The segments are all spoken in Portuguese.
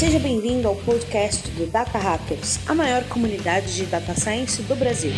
Seja bem-vindo ao podcast do Data Hackers, a maior comunidade de data science do Brasil.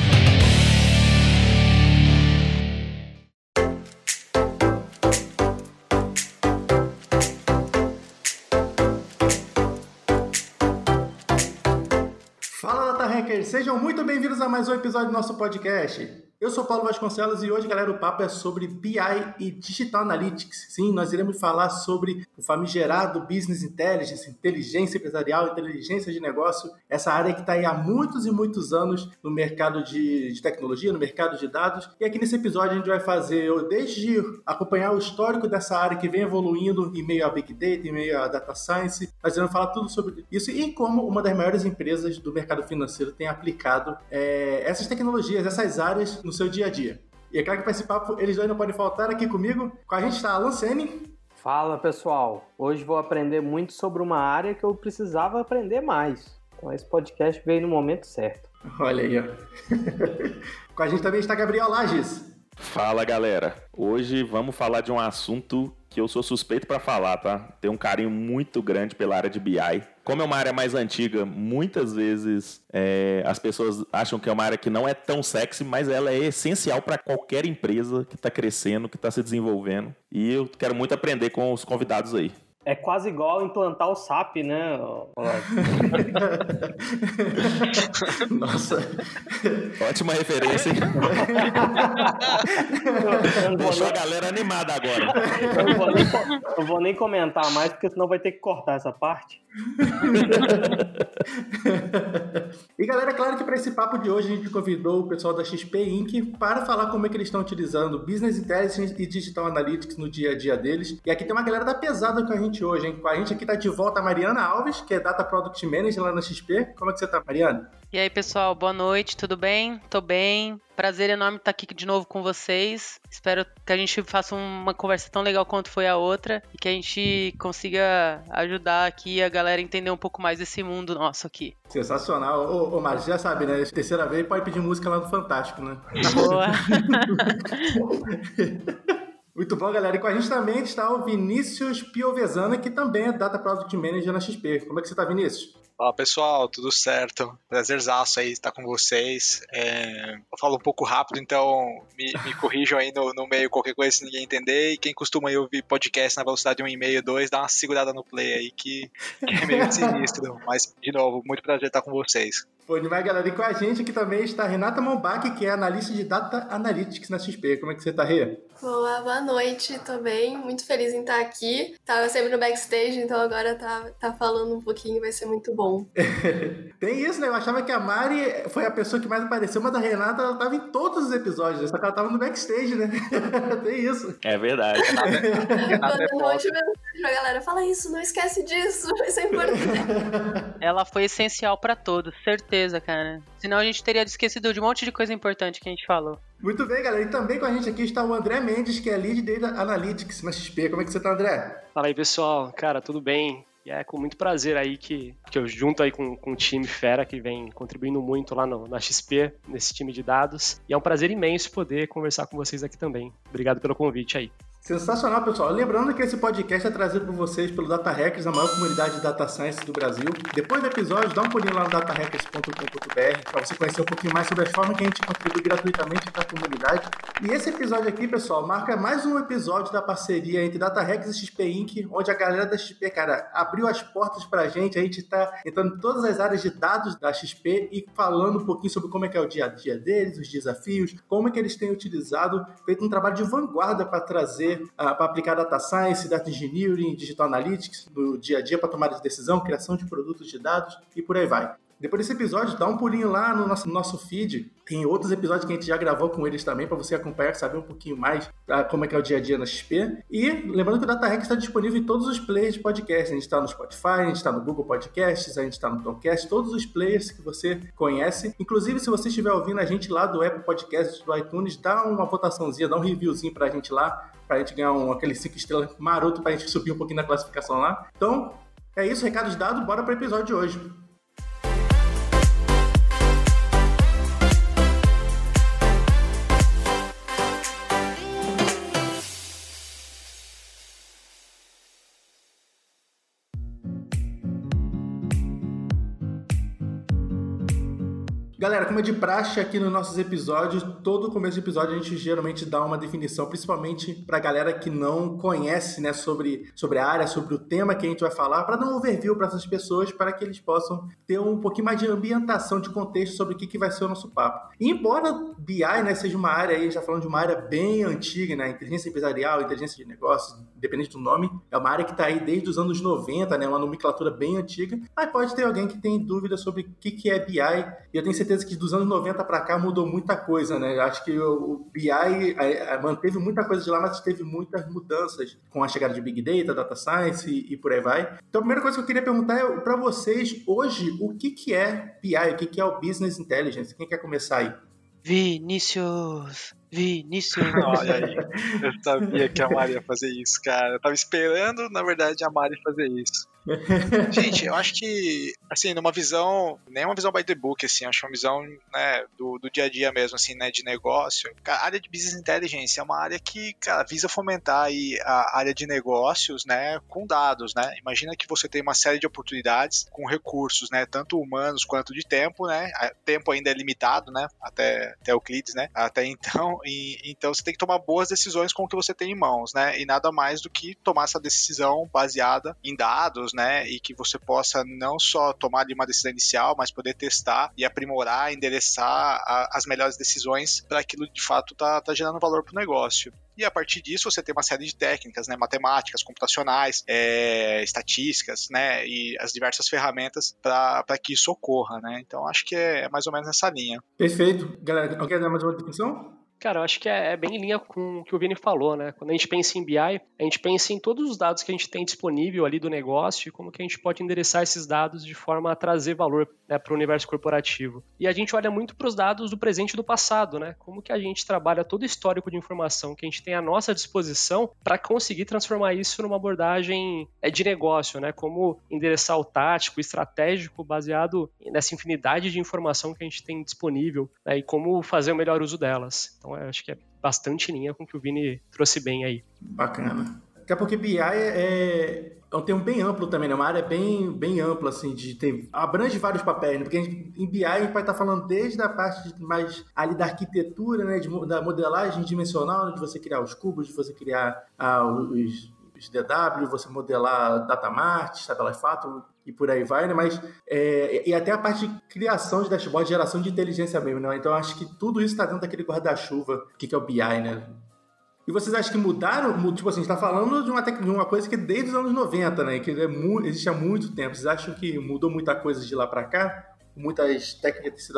Fala Data Hackers, sejam muito bem-vindos a mais um episódio do nosso podcast. Eu sou Paulo Vasconcelos e hoje, galera, o papo é sobre BI e Digital Analytics. Sim, nós iremos falar sobre o famigerado Business Intelligence, inteligência empresarial, inteligência de negócio, essa área que está aí há muitos e muitos anos no mercado de, de, tecnologia, no mercado de dados. E aqui nesse episódio a gente vai fazer, desde acompanhar o histórico dessa área que vem evoluindo em meio a Big Data, em meio a Data Science. Nós iremos falar tudo sobre isso e como uma das maiores empresas do mercado financeiro tem aplicado é, essas tecnologias, essas áreas no no seu dia a dia. E é claro que para esse papo eles dois não podem faltar aqui comigo. Com a gente está Alan Sene. Fala pessoal, hoje vou aprender muito sobre uma área que eu precisava aprender mais. Então esse podcast veio no momento certo. Olha aí, ó. Com a gente também está Gabriel Lages. Fala galera, hoje vamos falar de um assunto que eu sou suspeito para falar, tá? Tenho um carinho muito grande pela área de BI. Como é uma área mais antiga, muitas vezes é, as pessoas acham que é uma área que não é tão sexy, mas ela é essencial para qualquer empresa que está crescendo, que está se desenvolvendo. E eu quero muito aprender com os convidados aí. É quase igual implantar o SAP, né? Nossa. Ótima referência, hein? Deixou a galera animada agora. Eu não, vou nem, eu vou nem comentar mais, porque senão vai ter que cortar essa parte. galera, claro que para esse papo de hoje a gente convidou o pessoal da XP Inc. para falar como é que eles estão utilizando Business Intelligence e Digital Analytics no dia a dia deles. E aqui tem uma galera da pesada com a gente hoje, hein? Com a gente aqui tá de volta a Mariana Alves, que é Data Product Manager lá na XP. Como é que você tá, Mariana? E aí, pessoal, boa noite, tudo bem? Tô bem. Prazer enorme estar aqui de novo com vocês. Espero que a gente faça uma conversa tão legal quanto foi a outra e que a gente consiga ajudar aqui a galera a entender um pouco mais desse mundo nosso aqui. Sensacional. Ô, ô Mário, já sabe, né? Terceira vez pode pedir música lá no Fantástico, né? Boa! Muito bom, galera. E com a gente também está o Vinícius Piovesana, que também é Data Product Manager na XP. Como é que você está, Vinícius? Fala pessoal, tudo certo? Prazerzaço aí estar com vocês. É, eu falo um pouco rápido, então me, me corrijam aí no, no, meio qualquer coisa se ninguém entender. E quem costuma ouvir podcast na velocidade 1,5 2, dá uma segurada no play aí que, que é meio sinistro. Mas, de novo, muito prazer estar com vocês. Pô, demais, galera. E com a gente aqui também está a Renata Mombach, que é analista de Data Analytics na XP. Como é que você está, Rê? Boa, boa noite, tô bem. Muito feliz em estar aqui. Tava sempre no backstage, então agora tá, tá falando um pouquinho, vai ser muito bom. Tem isso, né? Eu achava que a Mari foi a pessoa que mais apareceu, mas a Renata, ela tava em todos os episódios, só que ela tava no backstage, né? Tem isso. É verdade. Quando eu hoje pra galera, fala isso, não esquece disso, isso é importante. Ela foi essencial para todos, certeza, cara. Senão a gente teria esquecido de um monte de coisa importante que a gente falou. Muito bem, galera. E também com a gente aqui está o André Mendes, que é Lead Data Analytics na XP. Como é que você está, André? Fala aí, pessoal. Cara, tudo bem? E é com muito prazer aí que, que eu junto aí com, com o time Fera, que vem contribuindo muito lá no, na XP, nesse time de dados. E é um prazer imenso poder conversar com vocês aqui também. Obrigado pelo convite aí. Sensacional, pessoal. Lembrando que esse podcast é trazido por vocês pelo Data Hackers, a maior comunidade de data science do Brasil. Depois do episódio, dá um pulinho lá no datahackers.com.br para você conhecer um pouquinho mais sobre as formas que a gente contribui gratuitamente para a comunidade. E esse episódio aqui, pessoal, marca mais um episódio da parceria entre Data Hackers e XP Inc., onde a galera da XP, cara, abriu as portas para a gente. A gente está entrando em todas as áreas de dados da XP e falando um pouquinho sobre como é que é o dia a dia deles, os desafios, como é que eles têm utilizado, feito um trabalho de vanguarda para trazer uh, ah, para aplicar data science, data engineering, digital analytics no dia a dia para tomar de decisão, criação de produtos de dados e por aí vai. Depois desse episódio, dá um pulinho lá no nosso, no nosso feed. Tem outros episódios que a gente já gravou com eles também, para você acompanhar, saber um pouquinho mais uh, como é que é o dia a dia na XP. E lembrando que o Data Hack está disponível em todos os players de podcast. A gente está no Spotify, a gente está no Google Podcasts, a gente está no Tomcast, todos os players que você conhece. Inclusive, se você estiver ouvindo a gente lá do Apple Podcasts, do iTunes, dá uma votaçãozinha, dá um reviewzinho para a gente lá, para a gente ganhar um, aquele 5 estrelas maroto para a gente subir um pouquinho na classificação lá. Então, é isso, recados dados, bora para o episódio de hoje. Galera, como é de praxe aqui nos nossos episódios, todo começo de episódio a gente geralmente dá uma definição, principalmente para galera que não conhece né, sobre, sobre a área, sobre o tema que a gente vai falar, para dar um overview para essas pessoas, para que eles possam ter um pouquinho mais de ambientação, de contexto sobre o que, que vai ser o nosso papo. E embora BI né, seja uma área, aí, já falando de uma área bem antiga, né, inteligência empresarial, inteligência de negócios, independente do nome, é uma área que está aí desde os anos 90, né, uma nomenclatura bem antiga, mas pode ter alguém que tem dúvida sobre o que, que é BI, e eu tenho certeza certeza que dos anos 90 para cá mudou muita coisa, né? Acho que o BI manteve muita coisa de lá, mas teve muitas mudanças com a chegada de Big Data, Data Science e, e por aí vai. Então, a primeira coisa que eu queria perguntar é para vocês, hoje, o que, que é BI? O que, que é o Business Intelligence? Quem quer começar aí? Vinícius! Vinícius! Olha aí, eu sabia que a Mari ia fazer isso, cara. Eu tava esperando, na verdade, a Mari fazer isso. Gente, eu acho que, assim, numa visão, nem uma visão by the book, assim, acho uma visão, né, do, do dia a dia mesmo, assim, né, de negócio. a área de business intelligence é uma área que, cara, visa fomentar aí a área de negócios, né, com dados, né. Imagina que você tem uma série de oportunidades com recursos, né, tanto humanos quanto de tempo, né. Tempo ainda é limitado, né, até, até Euclides, né, até então, e, então você tem que tomar boas decisões com o que você tem em mãos, né, e nada mais do que tomar essa decisão baseada em dados, né? E que você possa não só tomar uma decisão inicial, mas poder testar e aprimorar, endereçar a, as melhores decisões para aquilo de fato tá, tá gerando valor para o negócio. E a partir disso você tem uma série de técnicas, né, matemáticas, computacionais, é, estatísticas, né, e as diversas ferramentas para que isso ocorra, né. Então acho que é mais ou menos nessa linha. Perfeito, galera. Alguém dar mais uma definição? Cara, eu acho que é, é, bem em linha com o que o Vini falou, né? Quando a gente pensa em BI, a gente pensa em todos os dados que a gente tem disponível ali do negócio e como que a gente pode endereçar esses dados de forma a trazer valor né, para o universo corporativo. E a gente olha muito para os dados do presente e do passado, né? Como que a gente trabalha todo o histórico de informação que a gente tem à nossa disposição para conseguir transformar isso numa abordagem é, de negócio, né? Como endereçar o tático, o estratégico, baseado nessa infinidade de informação que a gente tem disponível né, e como fazer o melhor uso delas. Então, então, acho que é bastante linha com o que o Vini trouxe bem aí. Bacana. Até porque BI é, é um termo bem amplo também, né? Uma área bem, bem ampla, assim, de ter. abrange vários papéis, né? Porque gente, em BI a gente vai estar falando desde a parte mais ali da arquitetura, né? De, da modelagem dimensional, de você criar os cubos, de você criar ah, os, os DW, você modelar data mart, tabelas fato, e por aí vai, né? Mas é, e até a parte de criação de dashboard, geração de inteligência mesmo, né? Então acho que tudo isso está dentro daquele guarda-chuva que, que é o BI, né? E vocês acham que mudaram? Tipo assim, a gente está falando de uma, de uma coisa que é desde os anos 90, né? Que é existe há muito tempo. Vocês acham que mudou muita coisa de lá para cá? Muitas técnicas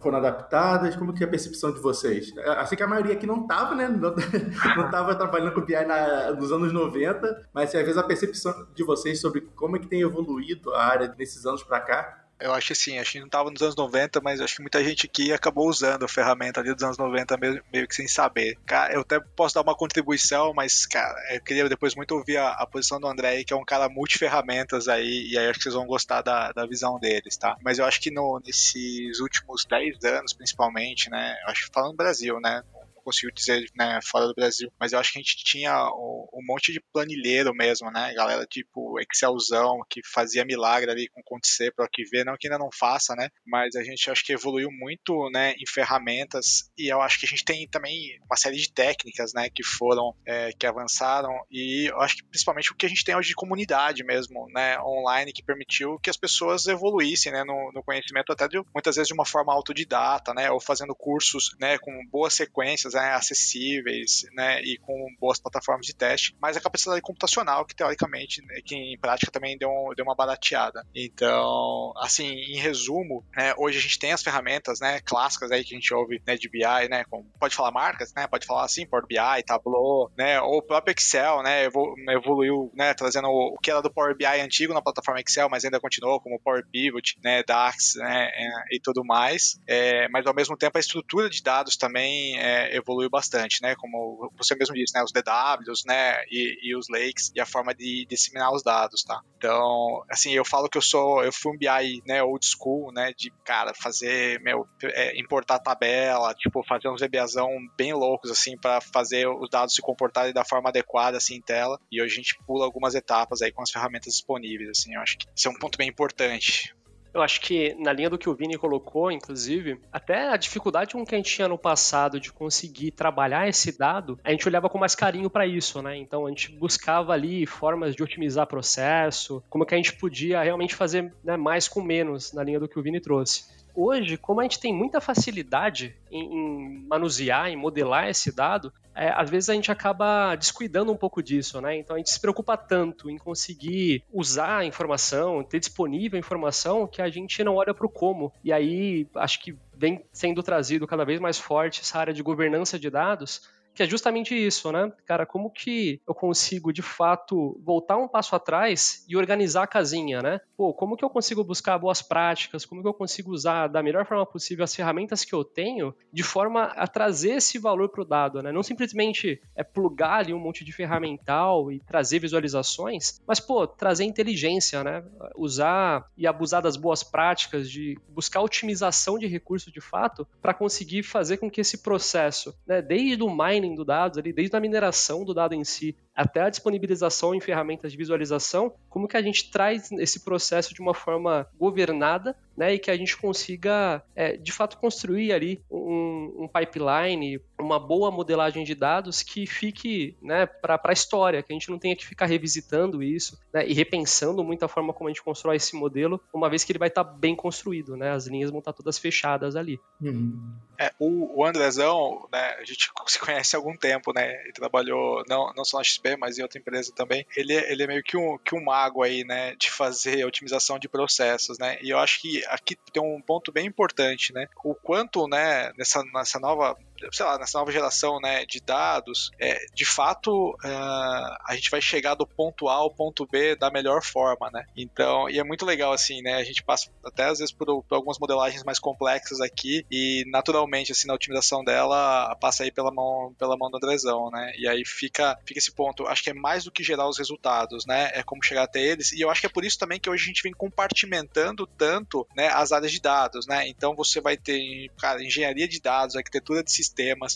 foram adaptadas? Como que é a percepção de vocês? Assim que a maioria aqui não estava, né? Não, estava trabalhando com BI na, nos anos 90, mas assim, às vezes a percepção de vocês sobre como é que tem evoluído a área nesses anos para cá eu acho assim, acho que não estava nos anos 90, mas acho que muita gente aqui acabou usando a ferramenta ali dos anos 90 meio, meio que sem saber. Cara, eu até posso dar uma contribuição, mas, cara, eu queria depois muito ouvir a, a posição do André, que é um cara multiferramentas aí, e aí acho que vocês vão gostar da, da visão deles, tá? Mas eu acho que no, nesses últimos 10 anos, principalmente, né, acho que falando no Brasil, né, consigo dizer né, fora do Brasil. Mas eu acho que a gente tinha um monte de planilheiro mesmo, né? Galera tipo Excelzão que fazia milagre ali com acontecer para que ver, não que ainda não faça, né? Mas a gente acho que evoluiu muito, né, em ferramentas e eu acho que a gente tem também uma série de técnicas, né, que foram é, que avançaram e eu acho que principalmente o que a gente tem hoje de comunidade mesmo, né, online que permitiu que as pessoas evoluíssem, né, no, no conhecimento até de muitas vezes de uma forma autodidata, né, ou fazendo cursos, né, com boas sequências acessíveis né, e com boas plataformas de teste, mas a capacidade computacional, que teoricamente, né, que em prática também deu, um, deu uma barateada. Então, assim, em resumo, né, hoje a gente tem as ferramentas né, clássicas aí que a gente ouve né, de BI, né, com, pode falar marcas, né, pode falar assim, Power BI, Tableau, né, ou o próprio Excel, né, evoluiu, né, trazendo o que era do Power BI antigo na plataforma Excel, mas ainda continuou como Power Pivot, né, DAX, né, e tudo mais. É, mas ao mesmo tempo a estrutura de dados também é, evoluiu bastante, né? Como você mesmo disse, né? Os DWs, né? E, e os lakes e a forma de disseminar os dados, tá? Então, assim, eu falo que eu sou, eu fui um BI, né? Old school, né? De, cara, fazer, meu, é, importar tabela, tipo, fazer uns VBAzão bem loucos, assim, para fazer os dados se comportarem da forma adequada, assim, em tela. E hoje a gente pula algumas etapas aí com as ferramentas disponíveis, assim. Eu acho que isso é um ponto bem importante Eu acho que na linha do que o Vini colocou, inclusive, até a dificuldade com que a gente tinha no passado de conseguir trabalhar esse dado, a gente olhava com mais carinho para isso, né? Então a gente buscava ali formas de otimizar processo, como que a gente podia realmente fazer né, mais com menos, na linha do que o Vini trouxe hoje, como a gente tem muita facilidade em, em manusear, em modelar esse dado, é, às vezes a gente acaba descuidando um pouco disso, né? Então a gente se preocupa tanto em conseguir usar a informação, ter disponível a informação, que a gente não olha para o como. E aí acho que vem sendo trazido cada vez mais forte essa área de governança de dados que é justamente isso, né? Cara, como que eu consigo de fato voltar um passo atrás e organizar a casinha, né? Pô, como que eu consigo buscar boas práticas? Como que eu consigo usar da melhor forma possível as ferramentas que eu tenho de forma a trazer esse valor para o dado, né? Não simplesmente é plugar ali um monte de ferramental e trazer visualizações, mas pô, trazer inteligência, né? Usar e abusar das boas práticas de buscar otimização de recursos de fato para conseguir fazer com que esse processo, né, desde o mining do dado ali, desde a mineração do dado em si até a disponibilização em ferramentas de visualização, como que a gente traz esse processo de uma forma governada, né, e que a gente consiga, é, de fato, construir ali um, um, pipeline, uma boa modelagem de dados que fique né, para a história, que a gente não tenha que ficar revisitando isso né, e repensando muito a forma como a gente constrói esse modelo, uma vez que ele vai estar tá bem construído, né, as linhas vão estar tá todas fechadas ali. Uhum. É, o, o Andrezão, né, a gente se conhece há algum tempo, né, ele trabalhou não, não só na XP, mas em outra empresa também. Ele, é, ele é meio que um, que um mago aí, né, de fazer otimização de processos, né? E eu acho que aqui tem um ponto bem importante, né? O quanto, né, nessa, nessa nova sei lá, nessa nova geração né, de dados, é, de fato uh, a gente vai chegar do ponto A ao ponto B da melhor forma, né? Então, e é muito legal assim, né? A gente passa até às vezes por, por algumas modelagens mais complexas aqui e naturalmente assim na otimização dela passa aí pela mão pela mão do Andrezão, né? E aí fica fica esse ponto. Acho que é mais do que gerar os resultados, né? É como chegar até eles. E eu acho que é por isso também que hoje a gente vem compartimentando tanto, né, as áreas de dados, né? Então você vai ter, cara, engenharia de dados, arquitetura de sistemas,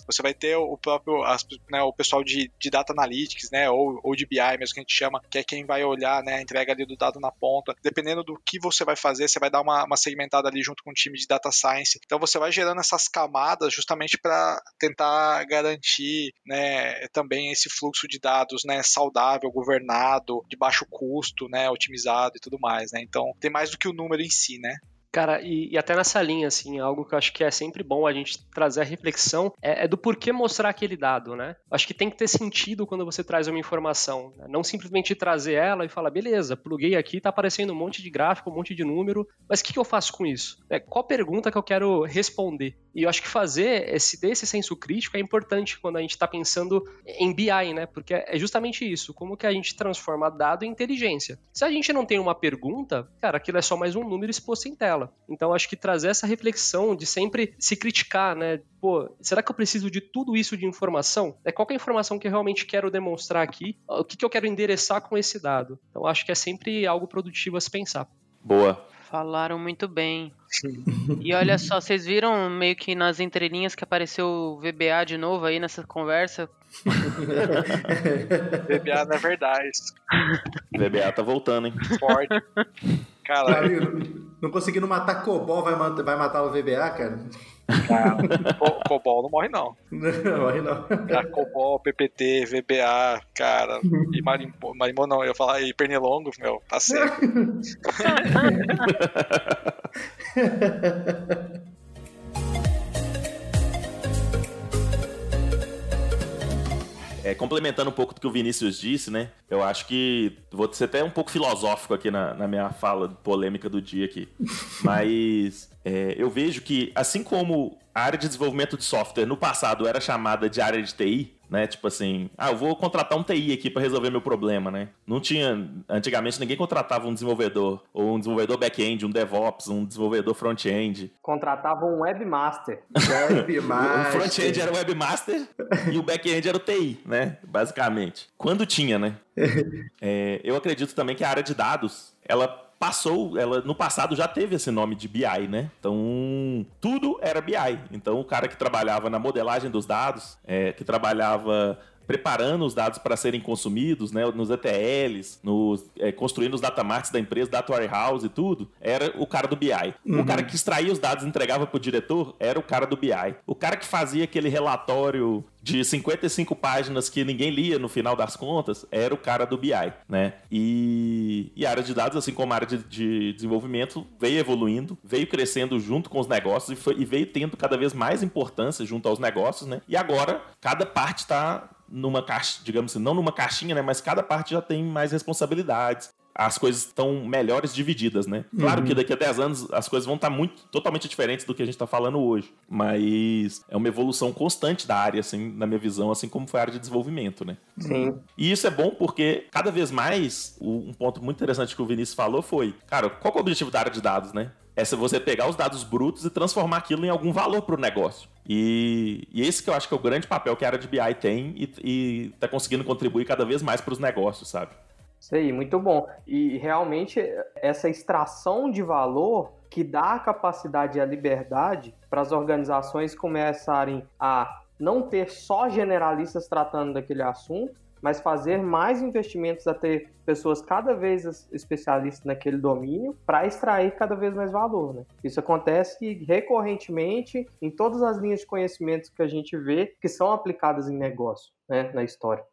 você vai ter o próprio, as, né, o pessoal de, de data analytics, né, ou, ou de BI mesmo que a gente chama, que é quem vai olhar, né, a entrega ali do dado na ponta. Dependendo do que você vai fazer, você vai dar uma, uma segmentada ali junto com o time de data science. Então você vai gerando essas camadas justamente para tentar garantir, né, também esse fluxo de dados, né, saudável, governado, de baixo custo, né, otimizado e tudo mais, né? Então tem mais do que o número em si, né? Cara, e, e, até nessa linha, assim, algo que eu acho que é sempre bom a gente trazer a reflexão é, é, do porquê mostrar aquele dado, né? Acho que tem que ter sentido quando você traz uma informação. Né? Não simplesmente trazer ela e falar, beleza, pluguei aqui, tá aparecendo um monte de gráfico, um monte de número, mas o que, que eu faço com isso? É, qual pergunta que eu quero responder? E eu acho que fazer esse, ter esse senso crítico é importante quando a gente está pensando em BI, né? Porque é justamente isso, como que a gente transforma dado em inteligência. Se a gente não tem uma pergunta, cara, aquilo é só mais um número exposto em tela. Então acho que trazer essa reflexão de sempre se criticar, né? Pô, será que eu preciso de tudo isso de informação? É qual é a informação que eu realmente quero demonstrar aqui? O que, que eu quero endereçar com esse dado? Então acho que é sempre algo produtivo a se pensar. Boa. Falaram muito bem. E olha só, vocês viram meio que nas entrelinhas que apareceu o VBA de novo aí nessa conversa? VBA não é verdade. VBA tá voltando, hein? Forte. Cara, não conseguindo matar Cobol, vai, vai matar o VBA, cara? Cara, Cobol não morre, não. Não morre, não. Cobol, PPT, VBA, cara, e Marimbo, Marimbo não, eu ia falar e Pernilongo, meu, tá certo. É, complementando um pouco do que o Vinícius disse, né? Eu acho que vou ser até um pouco filosófico aqui na, na minha fala polêmica do dia aqui. Mas é, eu vejo que, assim como a área de desenvolvimento de software no passado era chamada de área de TI, né? Tipo assim, ah, eu vou contratar um TI aqui para resolver meu problema, né? Não tinha, antigamente ninguém contratava um desenvolvedor, ou um desenvolvedor back-end, um DevOps, um desenvolvedor front-end. Contratava um webmaster. webmaster. o front-end era o webmaster e o back-end era o TI, né? Basicamente. Quando tinha, né? é, eu acredito também que a área de dados, ela passou, ela no passado já teve esse nome de BI, né? Então, tudo era BI. Então, o cara que trabalhava na modelagem dos dados, é, que trabalhava preparando os dados para serem consumidos, né, nos ETLs, nos, é, construindo os datamarts da empresa, data warehouse e tudo, era o cara do BI. Uhum. O cara que extraía os dados e entregava para o diretor era o cara do BI. O cara que fazia aquele relatório de 55 páginas que ninguém lia no final das contas, era o cara do BI, né? E, e a área de dados, assim como a área de, de desenvolvimento, veio evoluindo, veio crescendo junto com os negócios e, foi, e veio tendo cada vez mais importância junto aos negócios, né? E agora, cada parte está numa caixa, digamos assim, não numa caixinha, né? Mas cada parte já tem mais responsabilidades as coisas estão melhores divididas, né? Claro uhum. que daqui a 10 anos as coisas vão estar muito totalmente diferentes do que a gente está falando hoje, mas é uma evolução constante da área, assim, na minha visão, assim como foi a área de desenvolvimento, né? Sim. E isso é bom porque cada vez mais um ponto muito interessante que o Vinícius falou foi, cara, qual é o objetivo da área de dados, né? É você pegar os dados brutos e transformar aquilo em algum valor para o negócio. E, e, esse que eu acho que é o grande papel que a área de BI tem e está conseguindo contribuir cada vez mais para os negócios, sabe? Isso aí, muito bom. E realmente essa extração de valor que dá a capacidade e a liberdade para as organizações começarem a não ter só generalistas tratando daquele assunto, mas fazer mais investimentos a ter pessoas cada vez especialistas naquele domínio para extrair cada vez mais valor. Né? Isso acontece recorrentemente em todas as linhas de conhecimentos que a gente vê que são aplicadas em negócio né, na história.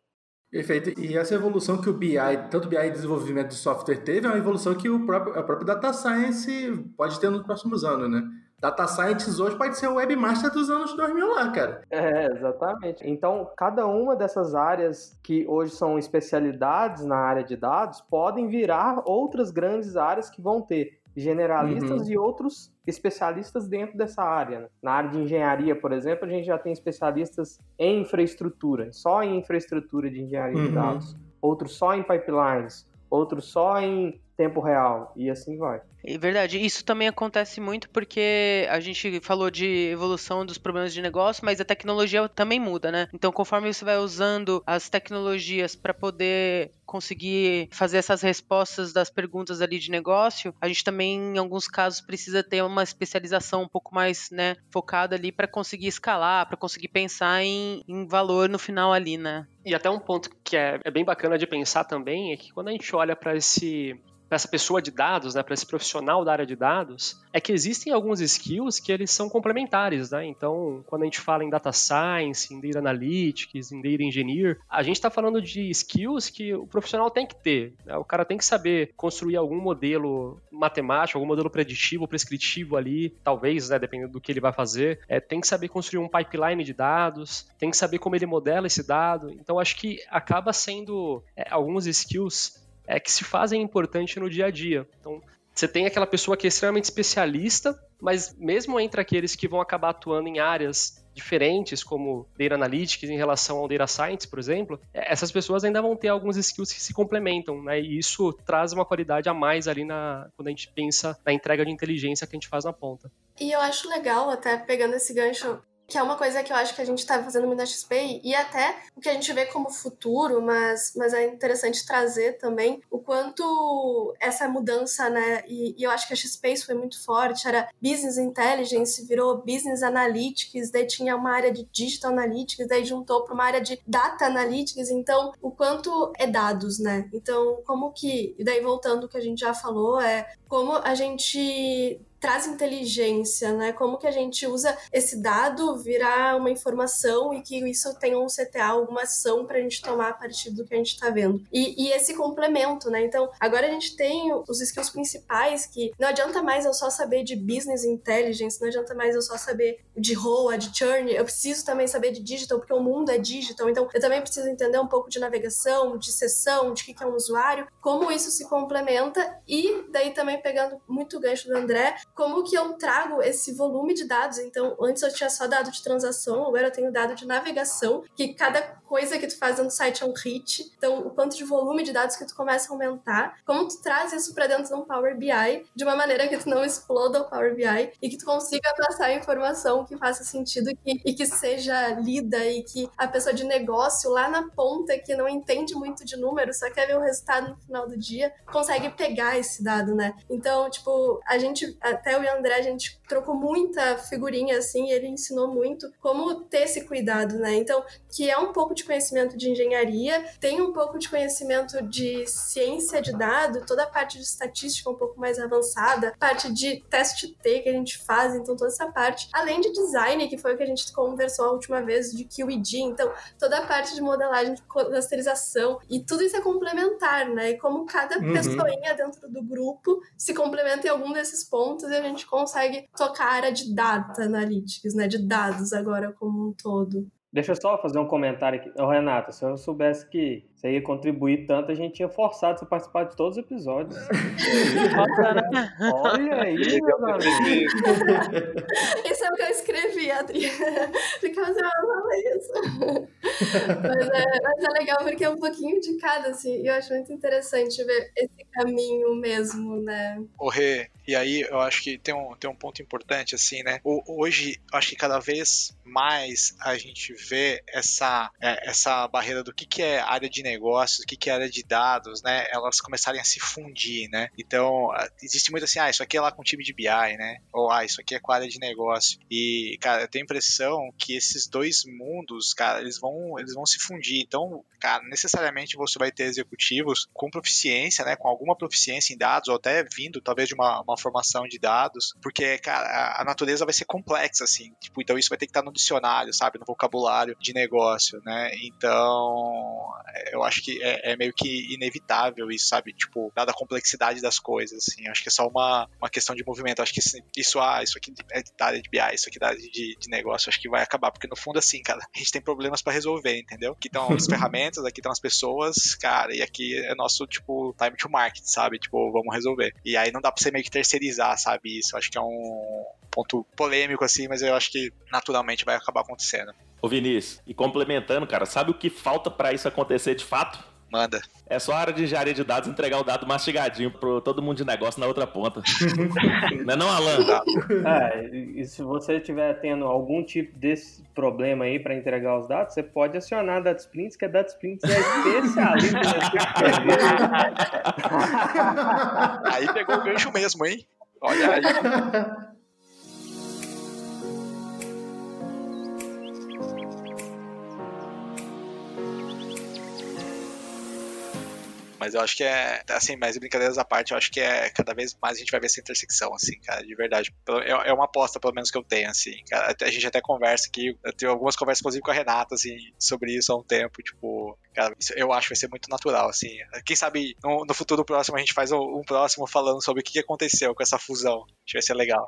Perfeito. E essa evolução que o BI, tanto o BI e desenvolvimento de software teve, é uma evolução que o próprio, a própria Data Science pode ter nos próximos anos, né? Data Science hoje pode ser o webmaster dos anos 2000 lá, cara. É, exatamente. Então, cada uma dessas áreas que hoje são especialidades na área de dados podem virar outras grandes áreas que vão ter generalistas uhum. e outros especialistas dentro dessa área. Né? Na área de engenharia, por exemplo, a gente já tem especialistas em infraestrutura, só em infraestrutura de engenharia uhum. de dados, outros só em pipelines, outros só em tempo real e assim vai. É verdade, isso também acontece muito porque a gente falou de evolução dos problemas de negócio, mas a tecnologia também muda, né? Então, conforme você vai usando as tecnologias para poder conseguir fazer essas respostas das perguntas ali de negócio, a gente também, em alguns casos, precisa ter uma especialização um pouco mais né, focada ali para conseguir escalar, para conseguir pensar em, em valor no final ali, né? E até um ponto que é, é bem bacana de pensar também é que quando a gente olha para esse para essa pessoa de dados, né, para esse profissional da área de dados, é que existem alguns skills que eles são complementares, né? Então, quando a gente fala em data science, em data analytics, em data engineer, a gente está falando de skills que o profissional tem que ter. Né? O cara tem que saber construir algum modelo matemático, algum modelo preditivo, prescritivo ali, talvez, né, dependendo do que ele vai fazer. É, tem que saber construir um pipeline de dados, tem que saber como ele modela esse dado. Então, acho que acaba sendo é, alguns skills é, que se fazem importante no dia a dia. Então, você tem aquela pessoa que é extremamente especialista, mas mesmo entre aqueles que vão acabar atuando em áreas diferentes, como Data Analytics em relação ao Data Science, por exemplo, é, essas pessoas ainda vão ter alguns skills que se complementam, né? E isso traz uma qualidade a mais ali na, quando a gente pensa na entrega de inteligência que a gente faz na ponta. E eu acho legal, até pegando esse gancho que é uma coisa que eu acho que a gente está fazendo muito na XP e até o que a gente vê como futuro, mas, mas é interessante trazer também o quanto essa mudança, né? E, e eu acho que a XP foi muito forte, era Business Intelligence, virou Business Analytics, daí tinha uma área de Digital Analytics, daí juntou para uma área de Data Analytics, então o quanto é dados, né? Então, como que, e daí voltando ao que a gente já falou, é como a gente traz inteligência, né? Como que a gente usa esse dado virar uma informação e que isso tenha um CTA, alguma ação para a gente tomar a partir do que a gente está vendo. E, e, esse complemento, né? Então, agora a gente tem os skills principais que não adianta mais eu só saber de business intelligence, não adianta mais eu só saber de ROA, de churn, eu preciso também saber de digital, porque o mundo é digital, então eu também preciso entender um pouco de navegação, de sessão, de o que é um usuário, como isso se complementa e daí também pegando muito gancho do André, como que eu trago esse volume de dados. Então, antes eu tinha só dado de transação, agora eu tenho dado de navegação, que cada coisa que tu faz no site é um hit. Então, o quanto de volume de dados que tu começa a aumentar, como tu traz isso para dentro de um Power BI de uma maneira que tu não exploda o Power BI e que tu consiga passar informação que faça sentido e, e que seja lida e que a pessoa de negócio lá na ponta que não entende muito de números, só quer ver o resultado no final do dia, consegue pegar esse dado, né? Então, tipo, a gente até eu e o André, a gente trocou muita figurinha, assim, e ele ensinou muito como ter esse cuidado, né? Então, que é um pouco de conhecimento de engenharia, tem um pouco de conhecimento de ciência de dados, toda a parte de estatística um pouco mais avançada, parte de teste T que a gente faz, então toda essa parte, além de design, que foi o que a gente conversou a última vez, de QED, então toda a parte de modelagem, de clusterização, e tudo isso é complementar, né? E como cada uhum. pessoinha dentro do grupo se complementa em algum desses pontos e a gente consegue tocar a área de data analytics, né? De dados agora como um todo. Deixa eu só fazer um comentário aqui. Ô, Renato, se eu soubesse que você ia contribuir tanto, a gente tinha forçado você a participar de todos os episódios. Olha aí, meu amigo. Isso é o que eu escrevi, Adriana. Ficava assim, ah, isso. mas, é, mas é legal porque é um pouquinho de cada, assim. E eu acho muito interessante ver esse caminho mesmo, né? Rê, e aí eu acho que tem um, tem um ponto importante, assim, né? O, hoje, acho que cada vez mais a gente vê essa, é, essa barreira do que, que é área de negócios, o que, que é área de dados, né? Elas começarem a se fundir, né? Então, existe muito assim, ah, isso aqui é lá com o time de BI, né? Ou, ah, isso aqui é com a área de negócio. E, cara, eu tenho a impressão que esses dois mundos, cara, eles vão, eles vão se fundir. Então, cara, necessariamente você vai ter executivos com proficiência, né? Com alguma proficiência em dados, ou até vindo, talvez, de uma, uma formação de dados, porque, cara, a natureza vai ser complexa, assim, tipo, então isso vai ter que estar no dicionário, sabe, no vocabulário de negócio, né, então eu acho que é, é meio que inevitável isso, sabe, tipo, dada a complexidade das coisas, assim, acho que é só uma, uma questão de movimento, acho que isso, ah, isso aqui é da área de BI, isso aqui é da área de, de negócio, acho que vai acabar, porque no fundo, assim, cara, a gente tem problemas para resolver, entendeu? Aqui estão as ferramentas, aqui estão as pessoas, cara, e aqui é nosso, tipo, time to market, sabe, tipo, vamos resolver. E aí não dá pra ser meio que ter terceirizar, sabe? Isso acho que é um ponto polêmico, assim, mas eu acho que naturalmente vai acabar acontecendo. Ô Vinícius, e complementando, cara, sabe o que falta para isso acontecer de fato? Manda. É só a área de engenharia de dados entregar o dado mastigadinho para todo mundo de negócio na outra ponta. não é não, Alan? É, e se você estiver tendo algum tipo desse problema aí para entregar os dados, você pode acionar a DataSprints, que a DataSprints é especialista tipo Aí pegou o gancho mesmo, hein? Olha aí. Mas eu acho que é, assim, mais brincadeiras à parte, eu acho que é cada vez mais a gente vai ver essa intersecção, assim, cara, de verdade. É, é uma aposta, pelo menos, que eu tenho, assim, cara. A gente até conversa aqui, eu tenho algumas conversas, inclusive, com a Renata, assim, sobre isso há um tempo, tipo, cara, eu acho que vai ser muito natural, assim. Quem sabe no, no futuro próximo a gente faz um, um próximo falando sobre o que aconteceu com essa fusão. Acho que vai ser legal.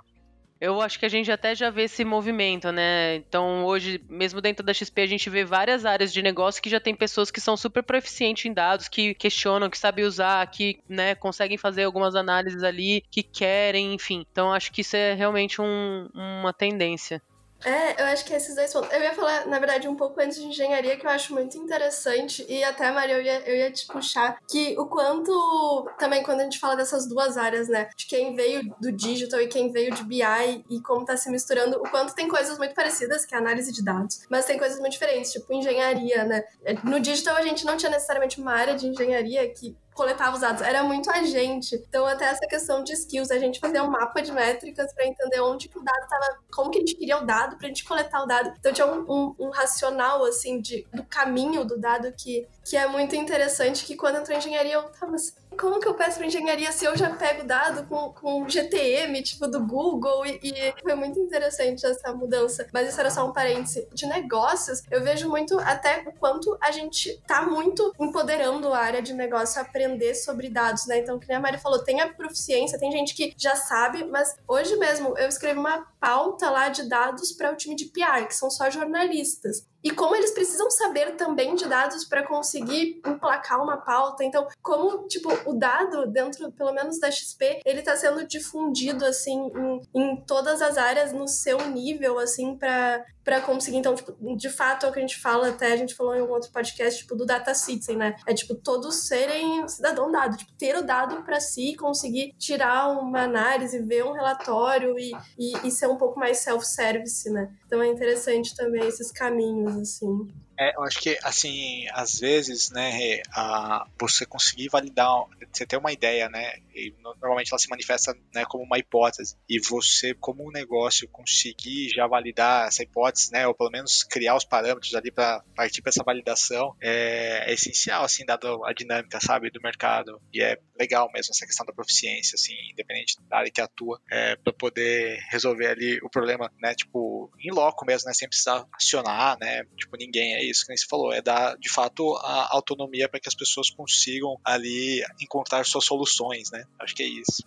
Eu acho que a gente até já vê esse movimento, né? Então, hoje, mesmo dentro da XP, a gente vê várias áreas de negócio que já tem pessoas que são super proficientes em dados, que questionam, que sabem usar, que né, conseguem fazer algumas análises ali, que querem, enfim. Então, acho que isso é realmente um, uma tendência. É, eu acho que esses dois pontos. Eu ia falar, na verdade, um pouco antes de engenharia, que eu acho muito interessante, e até, Maria, eu ia, eu ia te puxar, que o quanto, também, quando a gente fala dessas duas áreas, né, de quem veio do digital e quem veio de BI, e como tá se misturando, o quanto tem coisas muito parecidas, que é análise de dados, mas tem coisas muito diferentes, tipo engenharia, né. No digital, a gente não tinha necessariamente uma área de engenharia que coletava os dados, era muito a gente. Então, até essa questão de skills, a gente fazia um mapa de métricas para entender onde que o dado estava, como que a gente queria o dado para a gente coletar o dado. Então, tinha um, um, um, racional, assim, de, do caminho do dado que, que é muito interessante, que quando entrou em engenharia, eu tava assim, como que eu peço para engenharia se eu já pego dado com, com GTM, tipo, do Google? E, e, foi muito interessante essa mudança. Mas isso era só um parêntese. De negócios, eu vejo muito até o quanto a gente tá muito empoderando a área de negócio a aprender sobre dados, né? Então, que a Mari falou, tem a proficiência, tem gente que já sabe, mas hoje mesmo eu escrevi uma pauta lá de dados para o time de PR, que são só jornalistas e como eles precisam saber também de dados para conseguir emplacar uma pauta. Então, como, tipo, o dado dentro, pelo menos da XP, ele está sendo difundido, assim, em, em, todas as áreas no seu nível, assim, para para conseguir, então, tipo, de fato, é o que a gente fala, até a gente falou em um outro podcast, tipo, do data citizen, né? É, tipo, todos serem cidadão dado, tipo, ter o dado para si, conseguir tirar uma análise, ver um relatório e, e, e ser um pouco mais self-service, né? Então é interessante também esses caminhos, assim. É, eu acho que, assim, às vezes, né, a, você conseguir validar, você ter uma ideia, né, e normalmente ela se manifesta né, como uma hipótese, e você, como um negócio, conseguir já validar essa hipótese, né, ou pelo menos criar os parâmetros ali para partir para essa validação, é, é, essencial, assim, dado a dinâmica, sabe, do mercado, e é legal mesmo essa questão da proficiência, assim, independente da área que atua, é, para poder resolver ali o problema, né, tipo, em loco mesmo, né, sem precisar acionar, né, tipo, ninguém, é isso que você falou, é dar, de fato, a autonomia para que as pessoas consigam ali encontrar suas soluções, né, acho que é isso.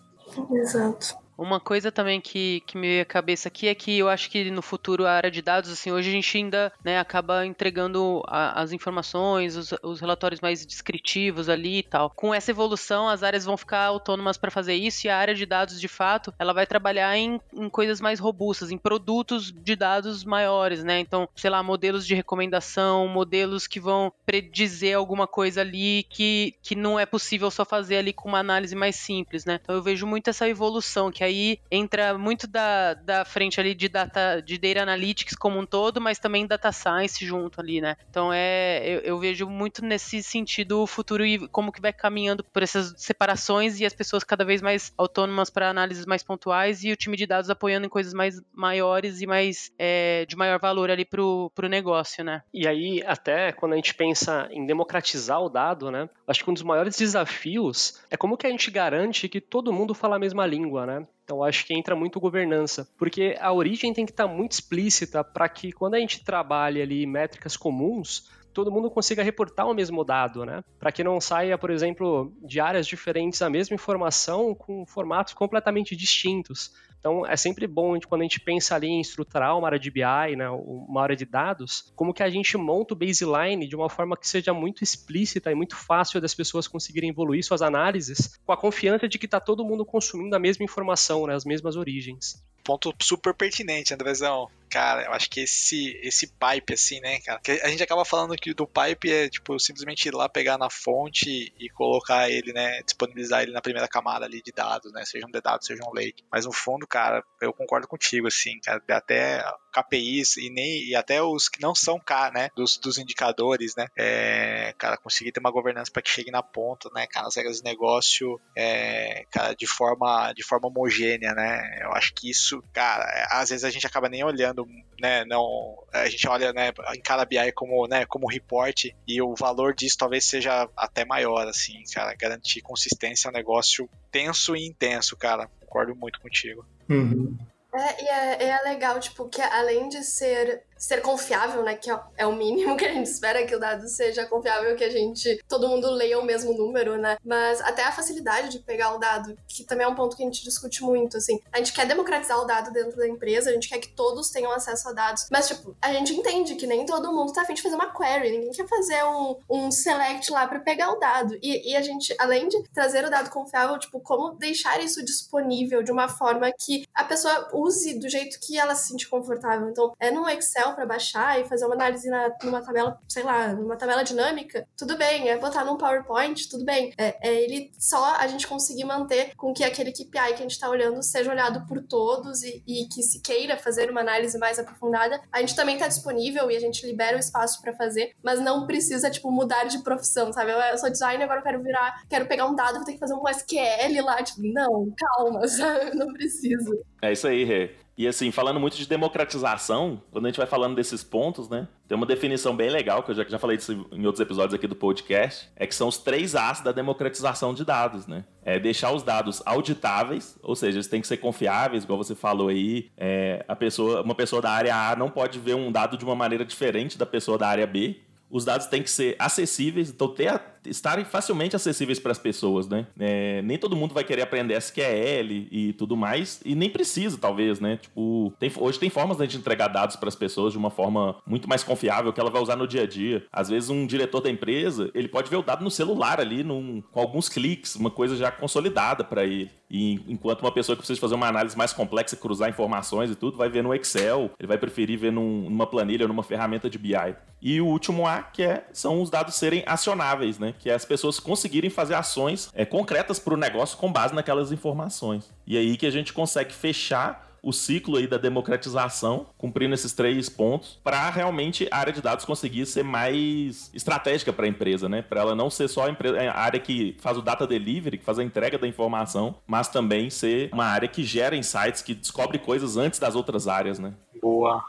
Exato. Uma coisa também que, que me veio à cabeça aqui é que eu acho que no futuro a área de dados, assim, hoje a gente ainda né, acaba entregando a, as informações, os, os, relatórios mais descritivos ali e tal. Com essa evolução, as áreas vão ficar autônomas para fazer isso e a área de dados, de fato, ela vai trabalhar em, em coisas mais robustas, em produtos de dados maiores, né? Então, sei lá, modelos de recomendação, modelos que vão predizer alguma coisa ali que, que não é possível só fazer ali com uma análise mais simples, né? Então eu vejo muito essa evolução que aí entra muito da, da frente ali de data de data analytics como um todo, mas também data science junto ali, né? Então é eu, eu vejo muito nesse sentido o futuro e como que vai caminhando por essas separações e as pessoas cada vez mais autônomas para análises mais pontuais e o time de dados apoiando em coisas mais maiores e mais é, de maior valor ali pro, pro negócio, né? E aí até quando a gente pensa em democratizar o dado, né? Acho que um dos maiores desafios é como que a gente garante que todo mundo fala a mesma língua, né? Então acho que entra muito governança, porque a origem tem que estar muito explícita para que quando a gente trabalha ali métricas comuns, todo mundo consiga reportar o mesmo dado, né? Para que não saia, por exemplo, de áreas diferentes a mesma informação com formatos completamente distintos. Então, é sempre bom quando a gente pensa ali em estruturar uma área de BI, né, uma área de dados, como que a gente monta o baseline de uma forma que seja muito explícita e muito fácil das pessoas conseguirem evoluir suas análises com a confiança de que está todo mundo consumindo a mesma informação, né, as mesmas origens ponto super pertinente, Andrezão. Cara, eu acho que esse, esse pipe, assim, né, cara? Que a gente acaba falando que do pipe é, tipo, simplesmente ir lá pegar na fonte e colocar ele, né, disponibilizar ele na primeira camada ali de dados, né, seja um de dados, seja um lake. Mas no fundo, cara, eu concordo contigo, assim, cara, até KPIs e nem e até os que não são K, né, dos, dos indicadores, né, é, cara, conseguir ter uma governança para que chegue na ponta, né, cara, as regras de negócio, é, cara, de forma, de forma homogênea, né, eu acho que isso, cara, às vezes a gente acaba nem olhando, né, não, a gente olha, né, em cada BI como, né, como report e o valor disso talvez seja até maior, assim, cara, garantir consistência é um negócio tenso e intenso, cara, concordo muito contigo. Uhum. É, e é, é legal, tipo, que além de ser ser confiável, né? Que é, é o mínimo que a gente espera que o dado seja confiável, que a gente, todo mundo leia o mesmo número, né? Mas até a facilidade de pegar o dado, que também é um ponto que a gente discute muito, assim. A gente quer democratizar o dado dentro da empresa, a gente quer que todos tenham acesso a dados, mas, tipo, a gente entende que nem todo mundo tá afim de fazer uma query, ninguém quer fazer um, um select lá para pegar o dado. E, e a gente, além de trazer o dado confiável, tipo, como deixar isso disponível de uma forma que a pessoa use do jeito que ela se sente confortável. Então, é no Excel para baixar e fazer uma análise na, numa tabela, sei lá, numa tabela dinâmica, tudo bem. É botar num PowerPoint, tudo bem. É, é ele só a gente conseguir manter com que aquele KPI que a gente está olhando seja olhado por todos e, e, que se queira fazer uma análise mais aprofundada. A gente também está disponível e a gente libera o espaço para fazer, mas não precisa, tipo, mudar de profissão, sabe? Eu, eu sou designer, agora eu quero virar, quero pegar um dado, vou ter que fazer um SQL lá. Tipo, não, calma, sabe? Não precisa. É isso aí, Rê. E assim, falando muito de democratização, quando a gente vai falando desses pontos, né? Tem uma definição bem legal, que eu já, já falei disso em outros episódios aqui do podcast, é que são os três As da democratização de dados, né? É deixar os dados auditáveis, ou seja, eles têm que ser confiáveis, igual você falou aí. É, a pessoa, uma pessoa da área A não pode ver um dado de uma maneira diferente da pessoa da área B. Os dados têm que ser acessíveis, então ter a estarem facilmente acessíveis para as pessoas, né? É, nem todo mundo vai querer aprender SQL e tudo mais, e nem precisa, talvez, né? Tipo, tem, hoje tem formas de gente entregar dados para as pessoas de uma forma muito mais confiável que ela vai usar no dia a dia. Às vezes, um diretor da empresa, ele pode ver o dado no celular ali, num, com alguns cliques, uma coisa já consolidada para ele. E enquanto uma pessoa que precisa fazer uma análise mais complexa, cruzar informações e tudo, vai ver no Excel, ele vai preferir ver num, numa planilha, numa ferramenta de BI. E o último A, que é, são os dados serem acionáveis, né? Que é as pessoas conseguirem fazer ações é, concretas para o negócio com base naquelas informações. E aí que a gente consegue fechar o ciclo aí da democratização, cumprindo esses três pontos, para realmente a área de dados conseguir ser mais estratégica para a empresa, né? Para ela não ser só a, empresa, a área que faz o data delivery, que faz a entrega da informação, mas também ser uma área que gera insights, que descobre coisas antes das outras áreas, né? Boa.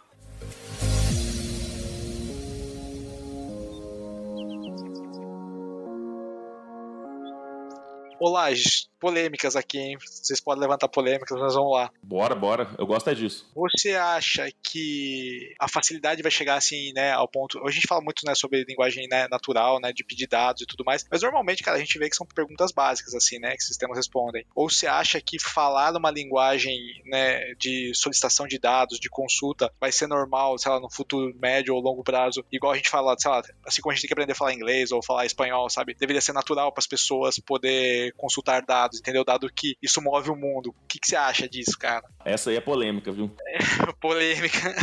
Olá, polêmicas aqui, hein? Vocês podem levantar polêmicas, mas vamos lá. Bora, bora. Eu gosto é disso. Você acha que a facilidade vai chegar assim, né, ao ponto. Hoje a gente fala muito, né, sobre linguagem né, natural, né, de pedir dados e tudo mais, mas normalmente, cara, a gente vê que são perguntas básicas, assim, né, que sistemas respondem. Ou você acha que falar uma linguagem, né, de solicitação de dados, de consulta, vai ser normal, sei lá, no futuro médio ou longo prazo, igual a gente fala, sei lá, assim como a gente tem que aprender a falar inglês ou falar espanhol, sabe? Deveria ser natural para as pessoas poder consultar dados dados, entendeu? Dado que isso move o mundo. O que, que você acha disso, cara? Essa aí é polêmica, viu? É, polêmica.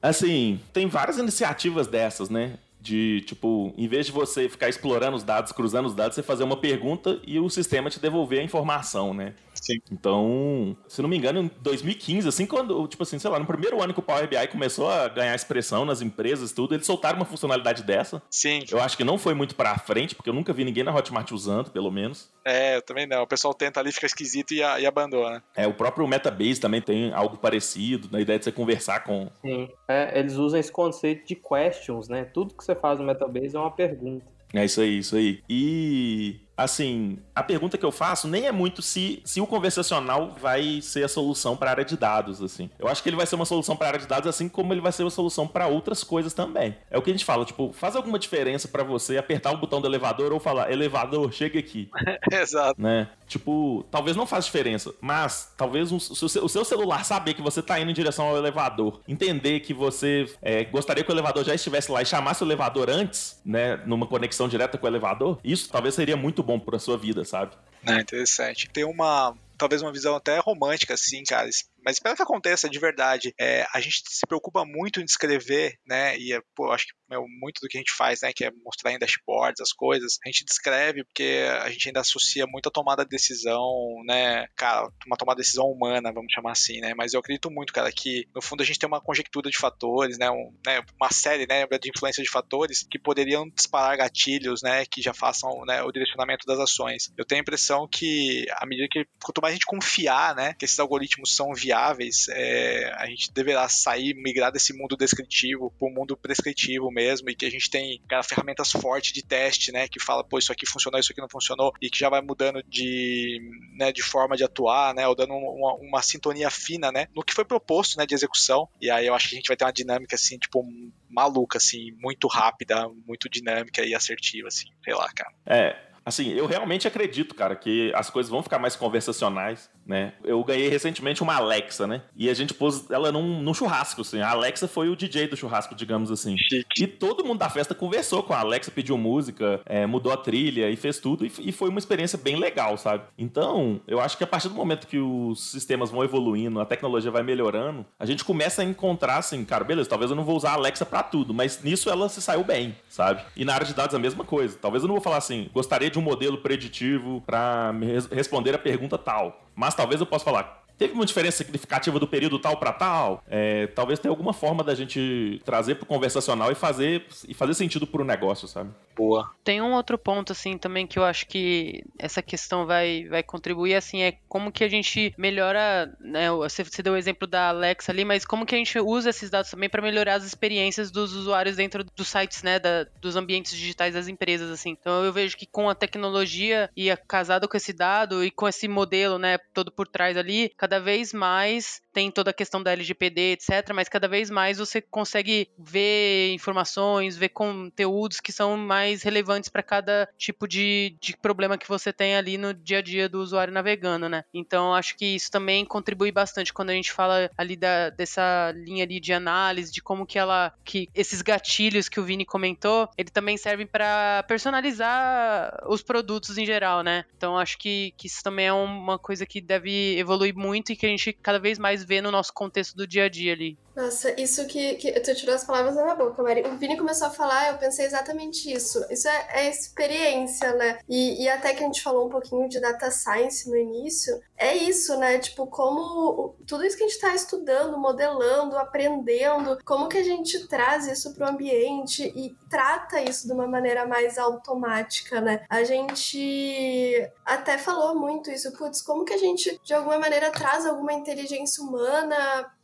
assim, tem várias iniciativas dessas, né? de, tipo, em vez de você ficar explorando os dados, cruzando os dados, você fazer uma pergunta e o sistema te devolver a informação, né? Sim. Então, se não me engano, em 2015, assim, quando, tipo assim, sei lá, no primeiro ano que o Power BI começou a ganhar expressão nas empresas tudo, eles soltaram uma funcionalidade dessa. Sim. Eu acho que não foi muito pra frente, porque eu nunca vi ninguém na Hotmart usando, pelo menos. É, eu também não. O pessoal tenta ali, fica esquisito e, e abandona. É, o próprio Metabase também tem algo parecido, na ideia de você conversar com... Sim. É, eles usam esse conceito de questions, né? Tudo que você faz no Metabase é uma pergunta. É isso aí, isso aí. E assim, a pergunta que eu faço nem é muito se, se o conversacional vai ser a solução para a área de dados, assim. Eu acho que ele vai ser uma solução para a área de dados, assim como ele vai ser uma solução para outras coisas também. É o que a gente fala, tipo, faz alguma diferença para você apertar o botão do elevador ou falar, elevador, chega aqui. Exato. Né? Tipo, talvez não faça diferença, mas talvez o, o, seu celular saber que você tá indo em direção ao elevador, entender que você é, gostaria que o elevador já estivesse lá e chamasse o elevador antes, né, numa conexão direta com o elevador, isso talvez seria muito bom para sua vida, sabe? É interessante. Tem uma talvez uma visão até romântica, assim, cara mas espero que aconteça de verdade. É, a gente se preocupa muito em descrever, né? E pô, acho que é muito do que a gente faz, né? Que é mostrar em dashboards as coisas. A gente descreve porque a gente ainda associa muito a tomada de decisão, né? Cara, uma tomada de decisão humana, vamos chamar assim, né? Mas eu acredito muito, cara, que no fundo a gente tem uma conjectura de fatores, né? Um, né? Uma série, né? De influência de fatores que poderiam disparar gatilhos, né? Que já façam né, o direcionamento das ações. Eu tenho a impressão que, à medida que quanto mais a gente confiar, né? Que esses algoritmos são viáveis viáveis, é, a gente deverá sair, migrar desse mundo descritivo para o mundo prescritivo mesmo, e que a gente tem cara, ferramentas fortes de teste, né, que fala, pô, isso aqui funcionou, isso aqui não funcionou, e que já vai mudando de, né, de forma de atuar, né, ou dando uma, uma sintonia fina, né, no que foi proposto, né, de execução, e aí eu acho que a gente vai ter uma dinâmica, assim, tipo, maluca, assim, muito rápida, muito dinâmica e assertiva, assim, sei lá, cara. É, assim, eu realmente acredito, cara, que as coisas vão ficar mais conversacionais né? Eu ganhei recentemente uma Alexa, né? E a gente pôs ela num, num churrasco, assim. A Alexa foi o DJ do churrasco, digamos assim. Chique. E todo mundo da festa conversou com a Alexa, pediu música, é, mudou a trilha e fez tudo. E, e, foi uma experiência bem legal, sabe? Então, eu acho que a partir do momento que os sistemas vão evoluindo, a tecnologia vai melhorando, a gente começa a encontrar, assim, cara, beleza, talvez eu não vou usar a Alexa pra tudo, mas nisso ela se saiu bem, sabe? E na área de dados a mesma coisa. Talvez eu não vou falar assim, gostaria de um modelo preditivo para responder a pergunta tal. Mas talvez eu possa falar, Teve uma diferença significativa do período tal para tal? É, talvez tenha alguma forma da gente trazer para o conversacional e fazer, e fazer sentido para o negócio, sabe? Boa. Tem um outro ponto, assim, também que eu acho que essa questão vai, vai contribuir, assim, é como que a gente melhora, né? Você, você deu o exemplo da Alexa ali, mas como que a gente usa esses dados também para melhorar as experiências dos usuários dentro dos sites, né? Da, dos ambientes digitais das empresas, assim. Então eu vejo que com a tecnologia e casado com esse dado e com esse modelo, né? Todo por trás ali, cada vez mais tem toda a questão da LGPD, etc., mas cada vez mais você consegue ver informações, ver conteúdos que são mais relevantes para cada tipo de, de problema que você tem ali no dia a dia do usuário navegando, né? Então acho que isso também contribui bastante quando a gente fala ali da, dessa linha ali de análise, de como que ela, que esses gatilhos que o Vini comentou, ele também servem para personalizar os produtos em geral, né? Então acho que, que isso também é uma coisa que deve evoluir muito e que a gente cada vez mais vê no nosso contexto do dia a dia ali. Nossa, isso que, que tu tirou as palavras da minha boca, Mari. O Vini começou a falar, eu pensei exatamente isso. Isso é, é experiência, né? E, e até que a gente falou um pouquinho de data science no início, é isso, né? Tipo, como tudo isso que a gente está estudando, modelando, aprendendo, como que a gente traz isso para o ambiente e trata isso de uma maneira mais automática, né? A gente até falou muito isso, putz, como que a gente de alguma maneira traz alguma inteligência humana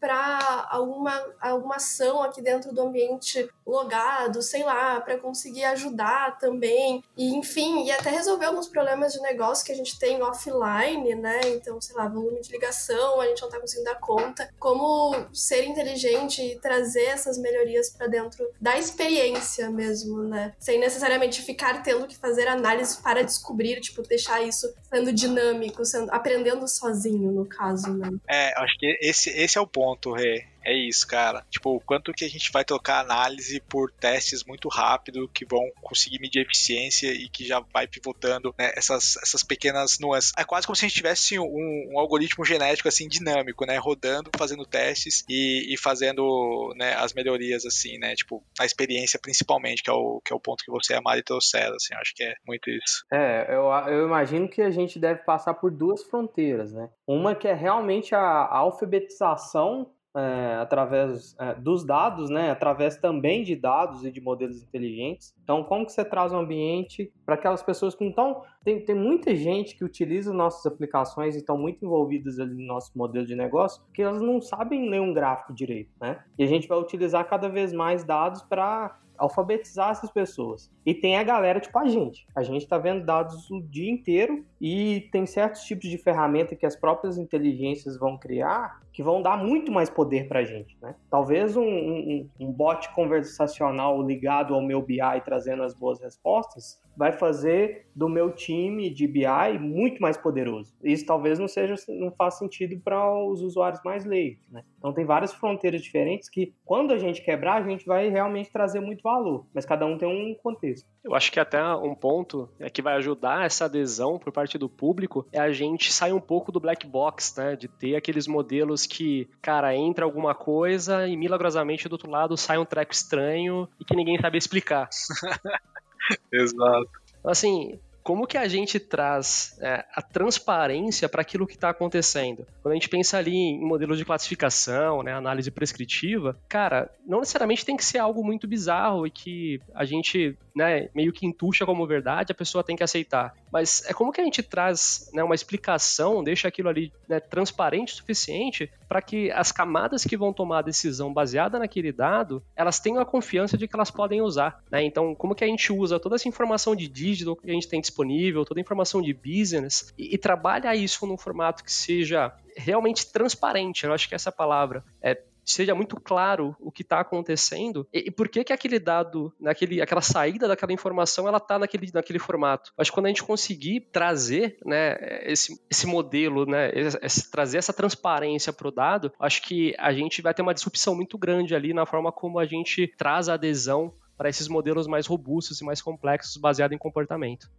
para alguma, alguma ação aqui dentro do ambiente logado, sei lá, para conseguir ajudar também. E enfim, e até resolver alguns problemas de negócio que a gente tem offline, né? Então, sei lá, volume de ligação, a gente não tá conseguindo dar conta. Como ser inteligente e trazer essas melhorias para dentro da experiência mesmo, né? Sem necessariamente ficar tendo que fazer análise para descobrir, tipo, deixar isso sendo dinâmico, sendo aprendendo sozinho, no caso, né? É, acho que esse, esse é o ponto, Rê. É isso, cara. Tipo, o quanto que a gente vai trocar análise por testes muito rápido que vão conseguir medir eficiência e que já vai pivotando né, essas, essas pequenas nuances. É quase como se a gente tivesse um, um algoritmo genético assim dinâmico, né, rodando, fazendo testes e, e fazendo né, as melhorias assim, né, tipo a experiência principalmente, que é o que é o ponto que você e a Mari trouxeram, assim, acho que é muito isso. É, eu, eu imagino que a gente deve passar por duas fronteiras, né? Uma que é realmente a alfabetização é, através é, dos dados, né, através também de dados e de modelos inteligentes. Então, como que você traz um ambiente para aquelas pessoas que então tem, tem muita gente que utiliza nossas aplicações e estão muito envolvidas ali no nosso modelo de negócio, que elas não sabem ler um gráfico direito, né? E a gente vai utilizar cada vez mais dados para alfabetizar essas pessoas. E tem a galera tipo a gente. A gente está vendo dados o dia inteiro e tem certos tipos de ferramenta que as próprias inteligências vão criar que vão dar muito mais poder para a gente. Né? Talvez um, um, um bot conversacional ligado ao meu BI trazendo as boas respostas vai fazer do meu time de BI muito mais poderoso. Isso talvez não seja, não faça sentido para os usuários mais leigos, né? Então tem várias fronteiras diferentes que, quando a gente quebrar, a gente vai realmente trazer muito valor, mas cada um tem um contexto. Eu acho que até um ponto é que vai ajudar essa adesão por parte do público é a gente sair um pouco do black box, né? De ter aqueles modelos que, cara, entra alguma coisa e milagrosamente do outro lado sai um treco estranho e que ninguém sabe explicar. Exato. Assim, como que a gente traz é, a transparência para aquilo que está acontecendo? Quando a gente pensa ali em modelos de classificação, né, análise prescritiva, cara, não necessariamente tem que ser algo muito bizarro e que a gente né, meio que entuxa como verdade, a pessoa tem que aceitar. Mas é como que a gente traz né, uma explicação, deixa aquilo ali né, transparente o suficiente para que as camadas que vão tomar a decisão baseada naquele dado, elas tenham a confiança de que elas podem usar. Né? Então, como que a gente usa toda essa informação de digital que a gente tem disponível, toda a informação de business, e, e trabalha isso num formato que seja realmente transparente, eu acho que essa é palavra. É seja muito claro o que está acontecendo e, e, por que que aquele dado, naquele, aquela saída daquela informação, ela está naquele, naquele formato. Acho que quando a gente conseguir trazer, né, esse, esse modelo, né, esse, trazer essa transparência para o dado, acho que a gente vai ter uma disrupção muito grande ali na forma como a gente traz a adesão para esses modelos mais robustos e mais complexos baseados em comportamento.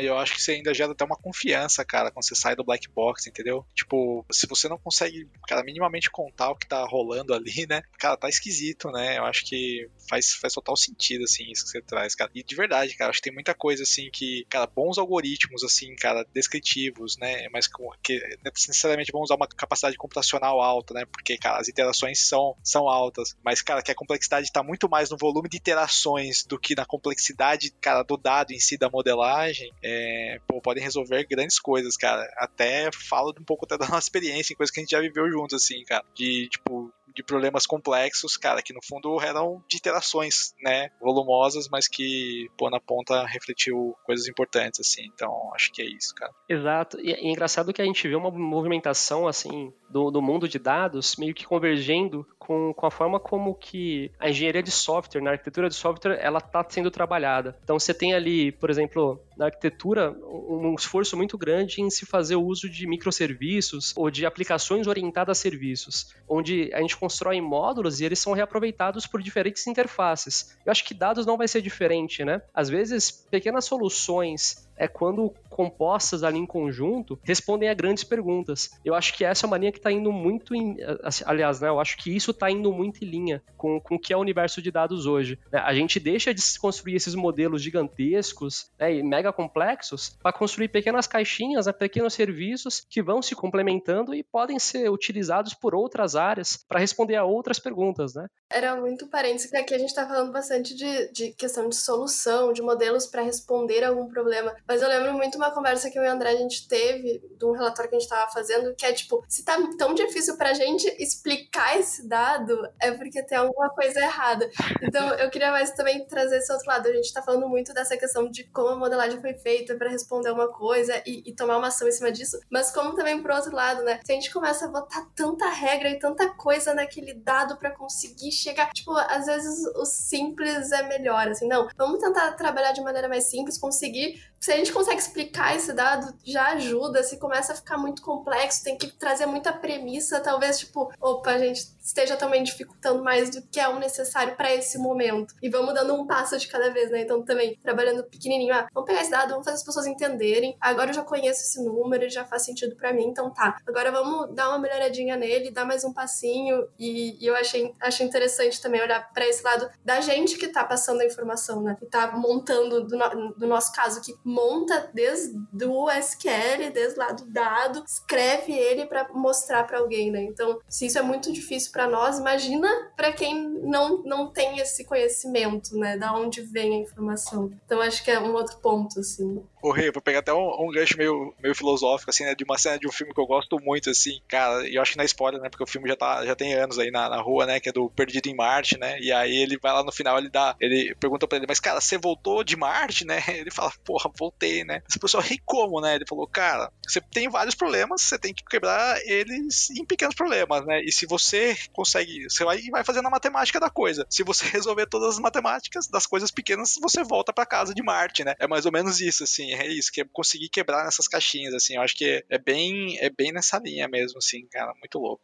E eu acho que você ainda gera até uma confiança, cara, quando você sai do black box, entendeu? Tipo, se você não consegue, cara, minimamente contar o que tá rolando ali, né? Cara, tá esquisito, né? Eu acho que faz, faz total sentido, assim, isso que você traz, cara. E de verdade, cara, acho que tem muita coisa, assim, que, cara, bons algoritmos, assim, cara, descritivos, né? Mas que necessariamente vão usar uma capacidade computacional alta, né? Porque, cara, as interações são, são altas. Mas, cara, que a complexidade tá muito mais no volume de interações do que na complexidade, cara, do dado em si da modelagem, é, pô, podem resolver grandes coisas, cara. Até falo um pouco até da nossa experiência, em coisas que a gente já viveu juntos, assim, cara. De, tipo, de problemas complexos, cara, que no fundo eram de interações, né, volumosas, mas que, pô, na ponta refletiu coisas importantes, assim. Então, acho que é isso, cara. Exato. E é engraçado que a gente vê uma movimentação, assim, do, do mundo de dados meio que convergendo com, com a forma como que a engenharia de software, na arquitetura de software, ela está sendo trabalhada. Então, você tem ali, por exemplo, na arquitetura, um esforço muito grande em se fazer o uso de microserviços ou de aplicações orientadas a serviços, onde a gente constrói módulos e eles são reaproveitados por diferentes interfaces. Eu acho que dados não vai ser diferente, né? Às vezes, pequenas soluções é quando compostas ali em conjunto respondem a grandes perguntas. Eu acho que essa é uma linha que está indo muito em. Assim, aliás, né, eu acho que isso está indo muito em linha com, com o que é o universo de dados hoje. Né? A gente deixa de construir esses modelos gigantescos né, e mega complexos para construir pequenas caixinhas, né, pequenos serviços que vão se complementando e podem ser utilizados por outras áreas para responder a outras perguntas. Né? Era muito parênteses, aqui a gente está falando bastante de, de questão de solução, de modelos para responder algum problema. Mas eu lembro muito uma conversa que eu e o André a gente teve, de um relatório que a gente estava fazendo, que é tipo, se tá tão difícil para a gente explicar esse dado, é porque tem alguma coisa errada. Então eu queria mais também trazer esse outro lado. A gente está falando muito dessa questão de como a modelagem foi feita para responder uma coisa e, e, tomar uma ação em cima disso, mas como também pro outro lado, né? Se a gente começa a botar tanta regra e tanta coisa naquele dado para conseguir chegar. Tipo, às vezes o simples é melhor, assim, não. Vamos tentar trabalhar de maneira mais simples, conseguir. Se a gente consegue explicar esse dado, já ajuda. Se começa a ficar muito complexo, tem que trazer muita premissa, talvez, tipo, opa, a gente esteja também dificultando mais do que é o necessário para esse momento. E vamos dando um passo de cada vez, né? Então, também, trabalhando pequenininho, ah, vamos pegar esse dado, vamos fazer as pessoas entenderem. Agora eu já conheço esse número, já faz sentido para mim, então tá. Agora vamos dar uma melhoradinha nele, dar mais um passinho. E, e eu achei, achei interessante também olhar para esse lado da gente que tá passando a informação, né? Que tá montando, do, no, do nosso caso, que monta desde o SQL, desde lá do dado, escreve ele para mostrar para alguém, né? Então, se isso é muito difícil para nós, imagina para quem não, não tem esse conhecimento, né? Da onde vem a informação. Então, acho que é um outro ponto, assim. Rei, vou pegar até um, um, gancho meio, meio filosófico, assim, né? De uma cena de um filme que eu gosto muito, assim, cara, e eu acho que na é spoiler, né? Porque o filme já, tá, já tem anos aí na, na rua, né? Que é do Perdido em Marte, né? E aí ele vai lá no final, ele dá. Ele pergunta pra ele, mas cara, você voltou de Marte, né? Ele fala, porra, voltei, né? Essa pessoa ri como, né? Ele falou, cara, você tem vários problemas, você tem que quebrar eles em pequenos problemas, né? E se você consegue, você vai, vai fazendo a matemática da coisa. Se você resolver todas as matemáticas das coisas pequenas, você volta para casa de Marte, né? É mais ou menos isso, assim, é isso, que é conseguir quebrar nessas caixinhas, assim, eu acho que é, é bem, é bem nessa linha mesmo, assim, cara, muito louco.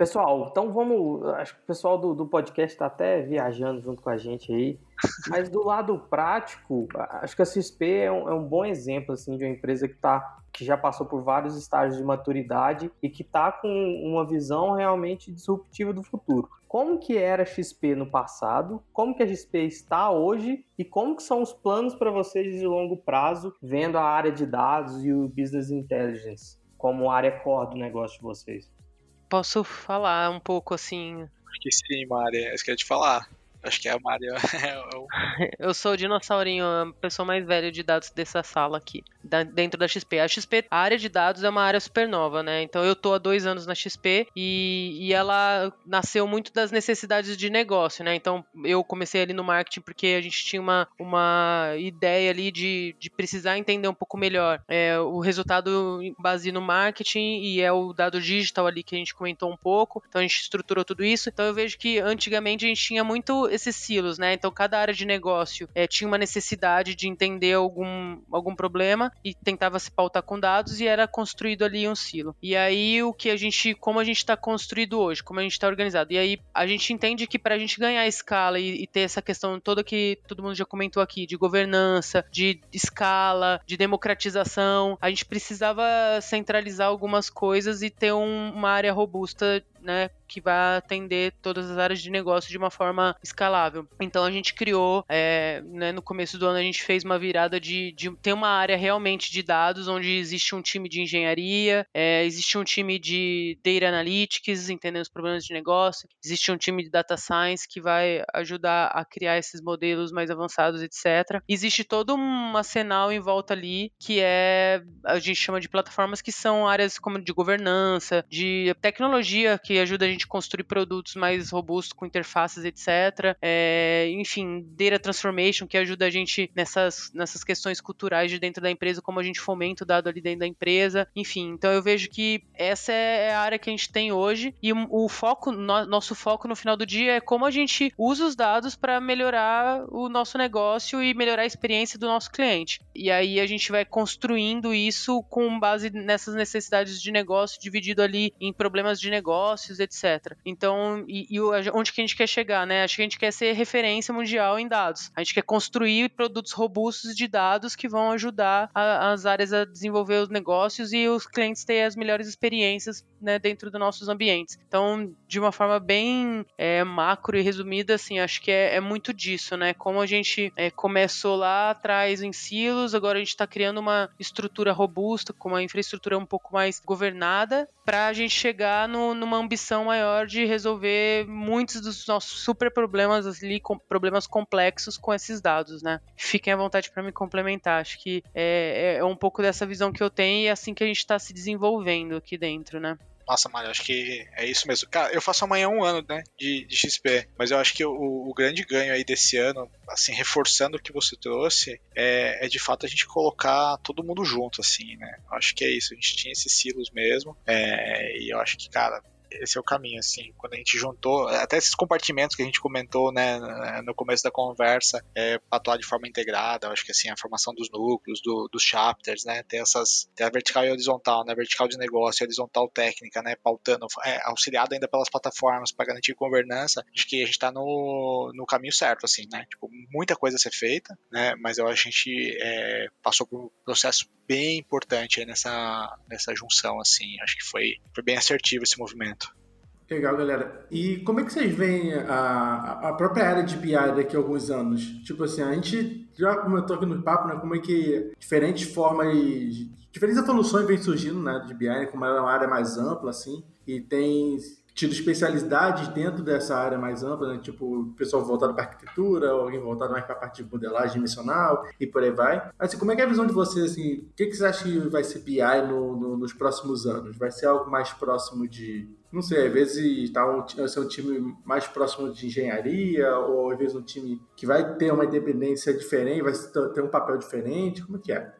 Pessoal, então vamos. Acho que o pessoal do, do podcast está até viajando junto com a gente aí. Mas do lado prático, acho que a XP é um, é um bom exemplo assim, de uma empresa que, tá, que já passou por vários estágios de maturidade e que está com uma visão realmente disruptiva do futuro. Como que era a XP no passado? Como que a XP está hoje? E como que são os planos para vocês de longo prazo, vendo a área de dados e o business intelligence como área core do negócio de vocês? Posso falar um pouco assim? Acho que sim, Maria. É isso que eu ia te falar. Acho que é a Maria. eu sou o dinossaurinho, a pessoa mais velha de dados dessa sala aqui, dentro da XP. A XP, a área de dados é uma área super nova, né? Então eu tô há dois anos na XP e, e ela nasceu muito das necessidades de negócio, né? Então eu comecei ali no marketing porque a gente tinha uma, uma ideia ali de, de precisar entender um pouco melhor é, o resultado base no marketing e é o dado digital ali que a gente comentou um pouco. Então a gente estruturou tudo isso. Então eu vejo que antigamente a gente tinha muito esses silos, né? Então cada área de negócio é, tinha uma necessidade de entender algum, algum problema e tentava se pautar com dados e era construído ali um silo. E aí o que a gente, como a gente está construído hoje, como a gente está organizado. E aí a gente entende que para a gente ganhar escala e, e, ter essa questão toda que todo mundo já comentou aqui de governança, de escala, de democratização, a gente precisava centralizar algumas coisas e ter um, uma área robusta né, que vai atender todas as áreas de negócio de uma forma escalável. Então a gente criou, é, né, no começo do ano a gente fez uma virada de, de ter uma área realmente de dados, onde existe um time de engenharia, é, existe um time de data analytics, entendendo os problemas de negócio, existe um time de data science que vai ajudar a criar esses modelos mais avançados, etc. Existe todo um arsenal em volta ali que é a gente chama de plataformas que são áreas como de governança, de tecnologia que ajuda a gente a construir produtos mais robustos com interfaces, etc. É, enfim, data transformation, que ajuda a gente nessas, nessas questões culturais de dentro da empresa, como a gente fomenta o dado ali dentro da empresa. Enfim, então eu vejo que essa é a área que a gente tem hoje e o foco, no, nosso foco no final do dia é como a gente usa os dados para melhorar o nosso negócio e melhorar a experiência do nosso cliente. E aí a gente vai construindo isso com base nessas necessidades de negócio, dividido ali em problemas de negócio negócios, etc. Então, e, e onde que a gente quer chegar, né? Acho que a gente quer ser referência mundial em dados. A gente quer construir produtos robustos de dados que vão ajudar a, as áreas a desenvolver os negócios e os clientes ter as melhores experiências né, dentro dos nossos ambientes. Então, de uma forma bem é, macro e resumida, assim, acho que é, é muito disso, né? Como a gente é, começou lá atrás em silos, agora a gente está criando uma estrutura robusta, com uma infraestrutura um pouco mais governada, para a gente chegar no, numa ambição maior de resolver muitos dos nossos super problemas ali, com, problemas complexos com esses dados, né? Fiquem à vontade para me complementar. Acho que é, é, é um pouco dessa visão que eu tenho e é assim que a gente está se desenvolvendo aqui dentro, né? Nossa, Mário, acho que é isso mesmo. Cara, eu faço amanhã um ano, né, de, de XP, mas eu acho que o, o, grande ganho aí desse ano, assim, reforçando o que você trouxe, é, é, de fato a gente colocar todo mundo junto, assim, né? Eu acho que é isso, a gente tinha esses silos mesmo, é, e eu acho que, cara, esse é o caminho, assim. Quando a gente juntou, até esses compartimentos que a gente comentou, né, no começo da conversa, é, atuar de forma integrada, acho que, assim, a formação dos núcleos, do, dos chapters, né, tem essas, tem a vertical e horizontal, né, vertical de negócio, horizontal técnica, né, pautando, é, auxiliado ainda pelas plataformas para garantir governança, acho que a gente está no, no caminho certo, assim, né, tipo, muita coisa a ser feita, né, mas eu acho que a gente é, passou por um processo bem importante nessa, nessa junção, assim, acho que foi, foi bem assertivo esse movimento. Legal, galera. E como é que vocês veem a, a própria área de BI daqui a alguns anos? Tipo assim, a gente já comentou aqui no papo, né, como é que diferentes formas, diferentes evoluções vêm surgindo, né, de BI, como é uma área mais ampla, assim, e tem tido especialidades dentro dessa área mais ampla, né? tipo, pessoal voltado para arquitetura, alguém voltado mais para a parte de modelagem dimensional e por aí vai. Assim, como é que é a visão de vocês, assim, o que, que você acha que vai ser BI no, no, nos próximos anos? Vai ser algo mais próximo de, não sei, às vezes tá um, ser um time mais próximo de engenharia, ou às vezes um time que vai ter uma independência diferente, vai ter um papel diferente, como que é?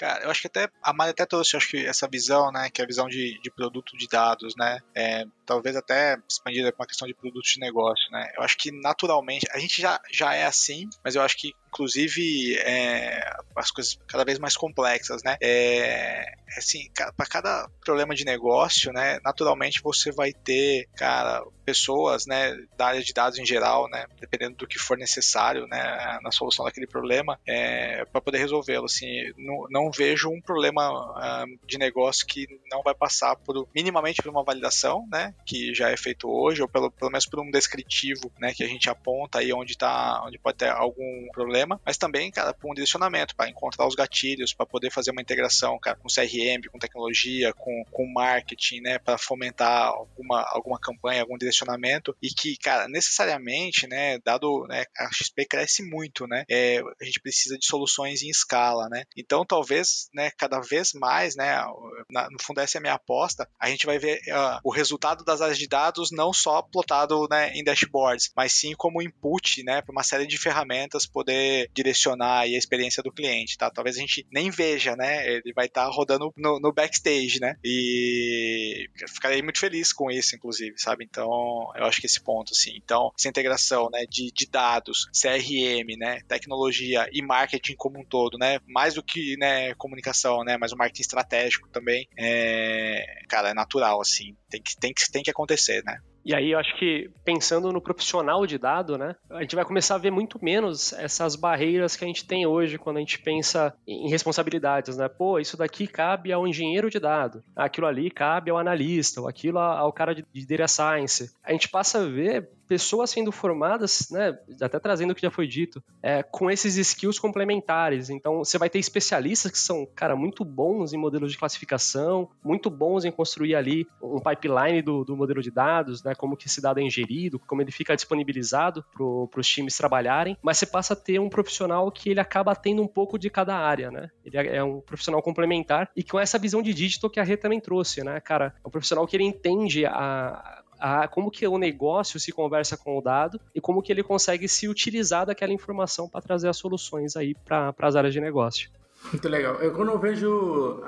Cara, eu acho que até a Mari até trouxe, acho que essa visão, né, que é a visão de, de produto de dados, né, é, talvez até expandida com a questão de produto de negócio, né. Eu acho que naturalmente a gente já, já é assim, mas eu acho que inclusive é, as coisas cada vez mais complexas, né? É, assim, para cada problema de negócio, né, naturalmente você vai ter, cara, pessoas, né, da área de dados em geral, né, dependendo do que for necessário, né, na solução daquele problema, é, para poder resolvê-lo. Assim, não, não, vejo um problema uh, de negócio que não vai passar por minimamente por uma validação, né, que já é feito hoje, ou pelo, pelo menos por um descritivo, né, que a gente aponta aí onde tá, onde pode ter algum problema, mas também, cara, por um direcionamento para encontrar os gatilhos, para poder fazer uma integração, cara, com CRM, com tecnologia, com, com marketing, né, para fomentar alguma, alguma campanha, algum direcionamento e que, cara, necessariamente, né, dado né, a XP cresce muito, né, é, a gente precisa de soluções em escala, né. Então, talvez, né, cada vez mais, né, na, no fundo essa é a minha aposta, a gente vai ver uh, o resultado das áreas de dados não só plotado, né, em dashboards, mas sim como input, né, para uma série de ferramentas poder direcionar a experiência do cliente, tá? Talvez a gente nem veja, né, ele vai estar tá rodando no, no backstage, né, e ficarei muito feliz com isso, inclusive, sabe? Então, eu acho que esse ponto, assim. Então, essa integração, né, de, de dados, CRM, né, tecnologia e marketing como um todo, né, mais do que, né, comunicação, né, mas o marketing estratégico também, é, cara, é natural, assim. Tem que, tem que, tem que acontecer, né. E aí eu acho que pensando no profissional de dado, né, a gente vai começar a ver muito menos essas barreiras que a gente tem hoje quando a gente pensa em responsabilidades, né? Pô, isso daqui cabe ao engenheiro de dado, aquilo ali cabe ao analista, ou aquilo ao cara de data science. A gente passa a ver pessoas sendo formadas, né, até trazendo o que já foi dito, é, com esses skills complementares. Então, você vai ter especialistas que são, cara, muito bons em modelos de classificação, muito bons em construir ali um pipeline do, do modelo de dados, né, como que esse dado é ingerido, como ele fica disponibilizado para os times trabalharem, mas você passa a ter um profissional que ele acaba tendo um pouco de cada área, né? Ele é, é um profissional complementar e com essa visão de digital que a Rê também trouxe, né, cara? É um profissional que ele entende a, a como que o negócio se conversa com o dado e como que ele consegue se utilizar daquela informação para trazer as soluções aí para as áreas de negócio. Muito legal. Eu quando eu vejo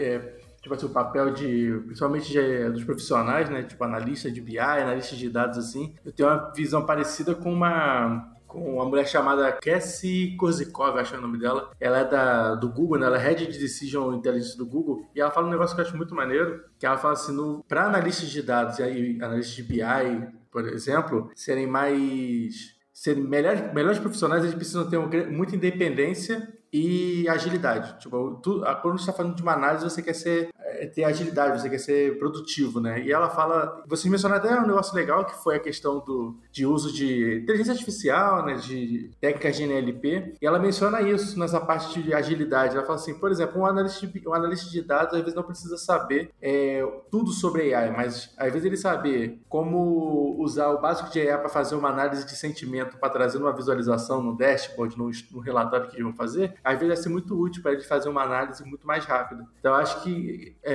é, tipo assim, o papel de, principalmente de, dos profissionais, né, tipo analista de BI, analista de dados assim, eu tenho uma visão parecida com uma com uma mulher chamada Cassie Korzikov, acho que é o nome dela. Ela é da, do Google, né? Ela é Head de Decision Intelligence do Google. E ela fala um negócio que eu acho muito maneiro, que ela fala assim, para analistas de dados e aí, analistas de BI, por exemplo, serem mais serem melhores, melhores profissionais, eles precisam ter muita independência e agilidade. Tipo, tu, quando você está falando de uma análise, você quer ser é, ter agilidade, você quer ser produtivo, né? E ela fala, vocês mencionaram até um negócio legal que foi a questão do de uso de inteligência artificial, né, de técnicas de NLP, e ela menciona isso nessa parte de agilidade. Ela fala assim, por exemplo, um analista de, um analista de dados às vezes não precisa saber é, tudo sobre AI, mas às vezes ele saber como usar o básico de AI para fazer uma análise de sentimento, para trazer uma visualização no dashboard, no, no relatório que eles vão fazer, às vezes vai ser muito útil para ele fazer uma análise muito mais rápida. Então, acho que, é,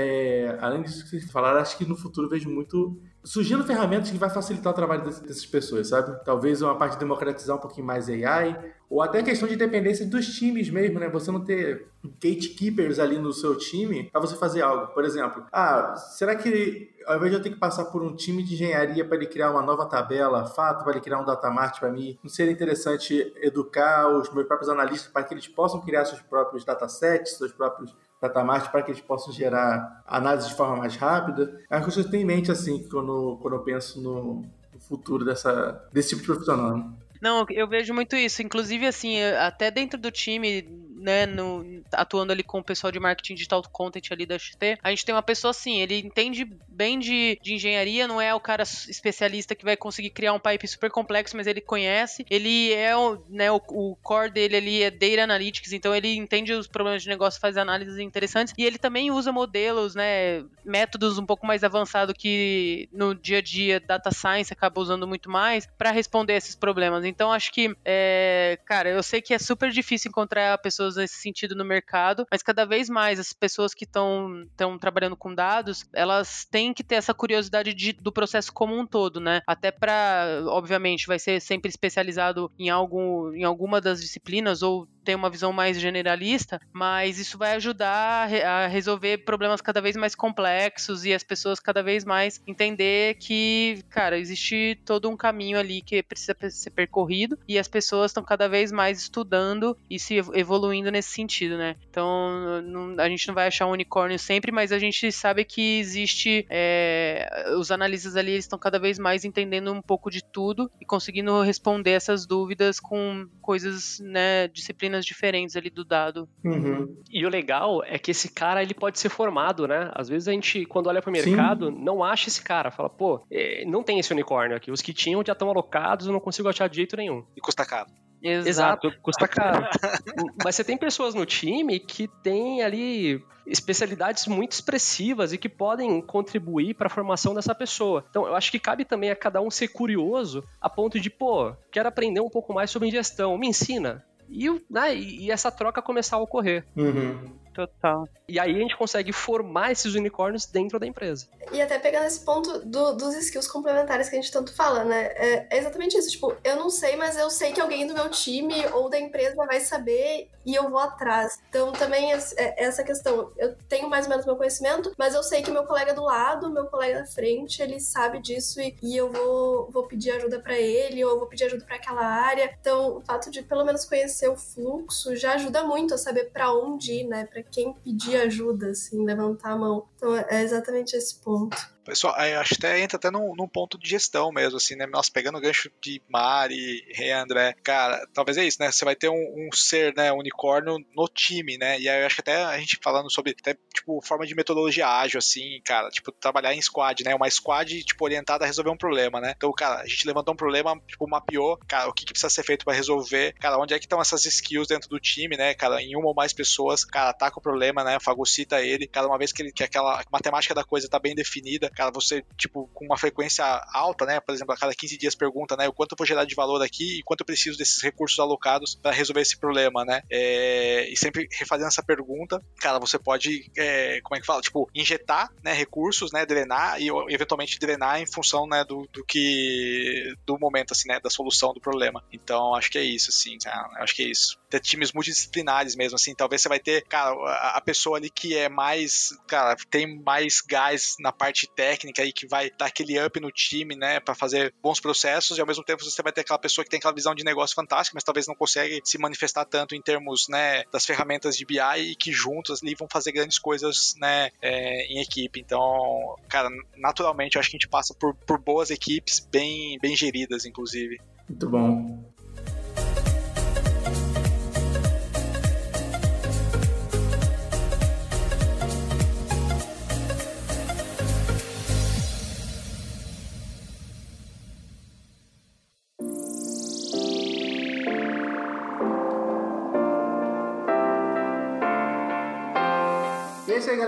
além disso que vocês falaram, acho que no futuro vejo muito surgindo ferramentas que vai facilitar o trabalho dessas pessoas, sabe? Talvez uma parte de democratizar um pouquinho mais AI, ou até questão de dependência dos times mesmo, né? Você não ter gatekeepers ali no seu time para você fazer algo. Por exemplo, ah, será que ao invés de eu ter que passar por um time de engenharia para ele criar uma nova tabela, fato, para ele criar um datamart para mim, não seria interessante educar os meus próprios analistas para que eles possam criar seus próprios datasets, seus próprios datamart para que eles possam gerar análise de forma mais rápida? É uma coisa que eu tenho em mente, assim, quando, quando eu penso no, futuro dessa, desse tipo de profissional. Não, eu vejo muito isso. Inclusive, assim, até dentro do time, né, no, atuando ali com o pessoal de marketing digital content ali da XT, a gente tem uma pessoa assim, ele entende bem de, de engenharia, não é o cara especialista que vai conseguir criar um pipe super complexo, mas ele conhece, ele é o, né, o, o core dele ali é Data Analytics, então ele entende os problemas de negócio, faz análises interessantes, e ele também usa modelos, né, métodos um pouco mais avançados que no dia a dia Data Science acaba usando muito mais para responder esses problemas. Então acho que, é, cara, eu sei que é super difícil encontrar pessoas nesse sentido no mercado, mas cada vez mais as pessoas que estão trabalhando com dados, elas têm que ter essa curiosidade de, do processo como um todo, né? Até para, obviamente, vai ser sempre especializado em algo, em alguma das disciplinas ou ter uma visão mais generalista, mas isso vai ajudar a resolver problemas cada vez mais complexos e as pessoas cada vez mais entender que, cara, existe todo um caminho ali que precisa ser percorrido e as pessoas estão cada vez mais estudando e se evoluindo nesse sentido, né? Então, não, a gente não vai achar um unicórnio sempre, mas a gente sabe que existe é, os analistas ali estão cada vez mais entendendo um pouco de tudo e conseguindo responder essas dúvidas com coisas, né, disciplinas disciplinas diferentes ali do dado. Uhum. E o legal é que esse cara ele pode ser formado, né? Às vezes a gente, quando olha para o mercado, Sim. não acha esse cara. Fala, pô, é, não tem esse unicórnio aqui. Os que tinham já estão alocados, eu não consigo achar de jeito nenhum. E custa caro. Exato. Exato, custa caro. Mas você tem pessoas no time que têm ali especialidades muito expressivas e que podem contribuir para a formação dessa pessoa. Então, eu acho que cabe também a cada um ser curioso a ponto de, pô, quero aprender um pouco mais sobre gestão, me ensina e, né, e essa troca começar a ocorrer. Uhum. Total. E aí a gente consegue formar esses unicórnios dentro da empresa. E até pegando esse ponto do, dos skills complementares que a gente tanto fala, né? É, é, exatamente isso. Tipo, eu não sei, mas eu sei que alguém do meu time ou da empresa vai saber e eu vou atrás. Então também é, é essa questão. Eu tenho mais ou menos meu conhecimento, mas eu sei que meu colega do lado, meu colega da frente, ele sabe disso e, e eu vou, vou pedir ajuda para ele ou eu vou pedir ajuda para aquela área. Então o fato de pelo menos conhecer o fluxo já ajuda muito a saber para onde ir, né? Pra quem pedir ajuda, assim, levantar a mão. Então é exatamente esse ponto. Pessoal, acho até entra até num, num, ponto de gestão mesmo, assim, né? Nós pegando o gancho de Mari, Rei André, cara, talvez é isso, né? Você vai ter um, um, ser, né, unicórnio no time, né? E aí eu acho que até a gente falando sobre até, tipo, forma de metodologia ágil, assim, cara, tipo, trabalhar em squad, né? Uma squad, tipo, orientada a resolver um problema, né? Então, cara, a gente levantou um problema, tipo, mapeou, cara, o que, que precisa ser feito para resolver, cara, onde é que estão essas skills dentro do time, né? Cara, em uma ou mais pessoas, cara, com o problema, né? Fagocita ele, cada uma vez que, ele, que aquela matemática da coisa tá bem definida, cara, você, tipo, com uma frequência alta, né? Por exemplo, a cada 15 dias pergunta, né? O quanto eu vou gerar de valor aqui e quanto eu preciso desses recursos alocados para resolver esse problema, né? É, e sempre refazendo essa pergunta, cara, você pode, é, como é que fala? Tipo, injetar, né? Recursos, né? Drenar e eventualmente drenar em função, né? Do, do que, do momento, assim, né? Da solução do problema. Então, acho que é isso, assim, cara, acho que é isso. Ter times multidisciplinares mesmo, assim. Talvez você vai ter, cara, a, pessoa ali que é mais, cara, tem mais gás na parte técnica aí, que vai dar aquele up no time, né, para fazer bons processos, e ao mesmo tempo você vai ter aquela pessoa que tem aquela visão de negócio fantástica, mas talvez não consegue se manifestar tanto em termos, né, das ferramentas de BI e que juntos ali vão fazer grandes coisas, né, é, em equipe. Então, cara, naturalmente eu acho que a gente passa por, por boas equipes, bem, bem geridas, inclusive. Muito bom.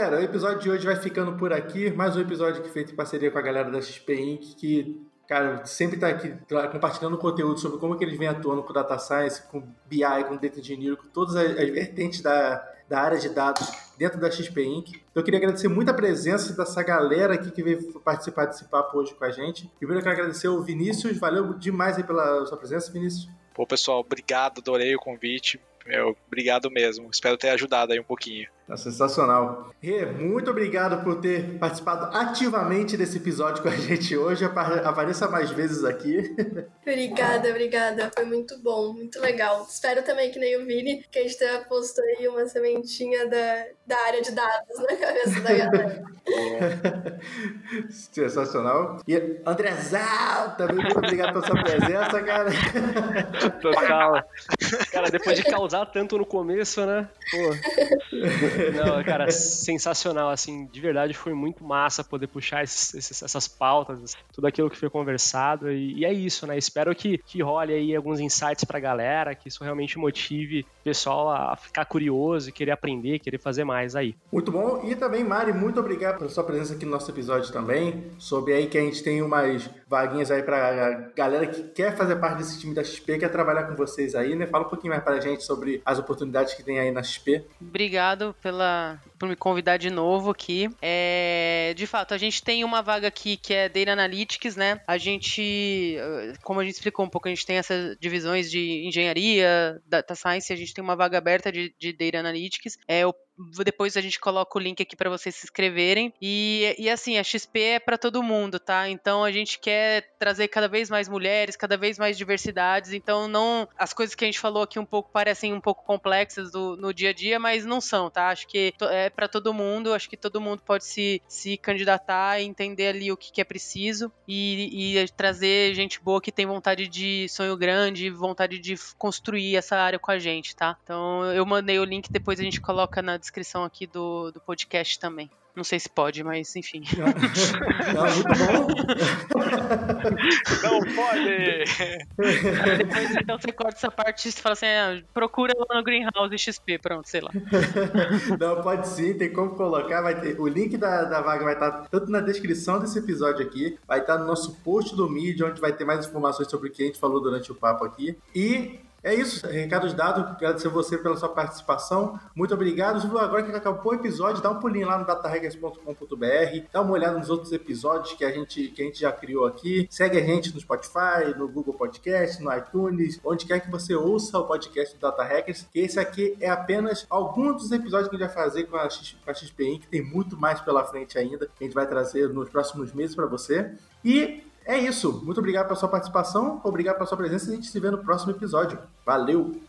Galera. O episódio de hoje vai ficando por aqui. Mais um episódio que feito em parceria com a galera da XP Inc., que, cara, sempre está aqui compartilhando conteúdo sobre como que eles vêm atuando com Data Science, com BI, com Data Engineering, com todas as, vertentes da, da área de dados dentro da XP Inc. Então eu queria agradecer muito a presença dessa galera aqui que veio participar desse papo hoje com a gente. Primeiro eu quero agradecer o Vinícius, valeu demais pela sua presença, Vinícius. Pô, pessoal, obrigado, adorei o convite. Meu, obrigado mesmo. Espero ter ajudado aí um pouquinho. Tá sensacional. Rê, muito obrigado por ter participado ativamente desse episódio com a gente hoje. Apareça mais vezes aqui. Obrigada, obrigada. Foi muito bom, muito legal. Espero também que nem o Vini, que a gente tenha posto aí uma sementinha da, da área de dados na cabeça da galera. Sensacional. E Andrezal, também muito obrigado pela sua presença, cara. Total. Cara, depois de causar tanto no começo, né? Pô. Não, cara, sensacional, assim, de verdade foi muito massa poder puxar esses, esses, essas pautas, tudo aquilo que foi conversado, e, e, é isso, né? Espero que, que role aí alguns insights pra galera, que isso realmente motive o pessoal a ficar curioso, querer aprender, querer fazer mais aí. Muito bom, e também, Mari, muito obrigado pela sua presença aqui no nosso episódio também, sobre aí que a gente tem umas vaguinhas aí pra galera que quer fazer parte desse time da XP, quer trabalhar com vocês aí, né? Fala um pouquinho mais pra gente sobre as oportunidades que tem aí na XP. Obrigado pela, por me convidar de novo aqui. É, de fato, a gente tem uma vaga aqui que é Data Analytics, né? A gente, como a gente explicou um pouco, a gente tem essas divisões de engenharia, data science, a gente tem uma vaga aberta de, de Data Analytics. É, depois a gente coloca o link aqui para vocês se inscreverem. E, e assim, a XP é para todo mundo, tá? Então a gente quer trazer cada vez mais mulheres, cada vez mais diversidades. Então não as coisas que a gente falou aqui um pouco parecem um pouco complexas do, no dia a dia, mas não são, tá? Acho que é para todo mundo. Acho que todo mundo pode se, se candidatar entender ali o que, que é preciso e, e trazer gente boa que tem vontade de sonho grande, vontade de construir essa área com a gente, tá? Então eu mandei o link, depois a gente coloca na descrição descrição aqui do, do podcast também. Não sei se pode, mas enfim. Não, muito bom. Não pode! Depois então você corta essa parte e fala assim: ah, procura lá no Greenhouse XP, pronto, sei lá. Não, pode sim, tem como colocar. Vai ter, o link da, da vaga vai estar tanto na descrição desse episódio aqui, vai estar no nosso post do Medium, onde vai ter mais informações sobre o que a gente falou durante o papo aqui. E é isso, recados dados. Agradecer você pela sua participação. Muito obrigado. Agora que acabou o episódio, dá um pulinho lá no dataregras.com.br, dá uma olhada nos outros episódios que a, gente, que a gente já criou aqui. Segue a gente no Spotify, no Google Podcast, no iTunes, onde quer que você ouça o podcast do Data Hackers, que esse aqui é apenas alguns dos episódios que a gente vai fazer com a, X, com a XPI, que tem muito mais pela frente ainda, que a gente vai trazer nos próximos meses para você. E é isso. Muito obrigado pela sua participação, obrigado pela sua presença e a gente se vê no próximo episódio. Valeu!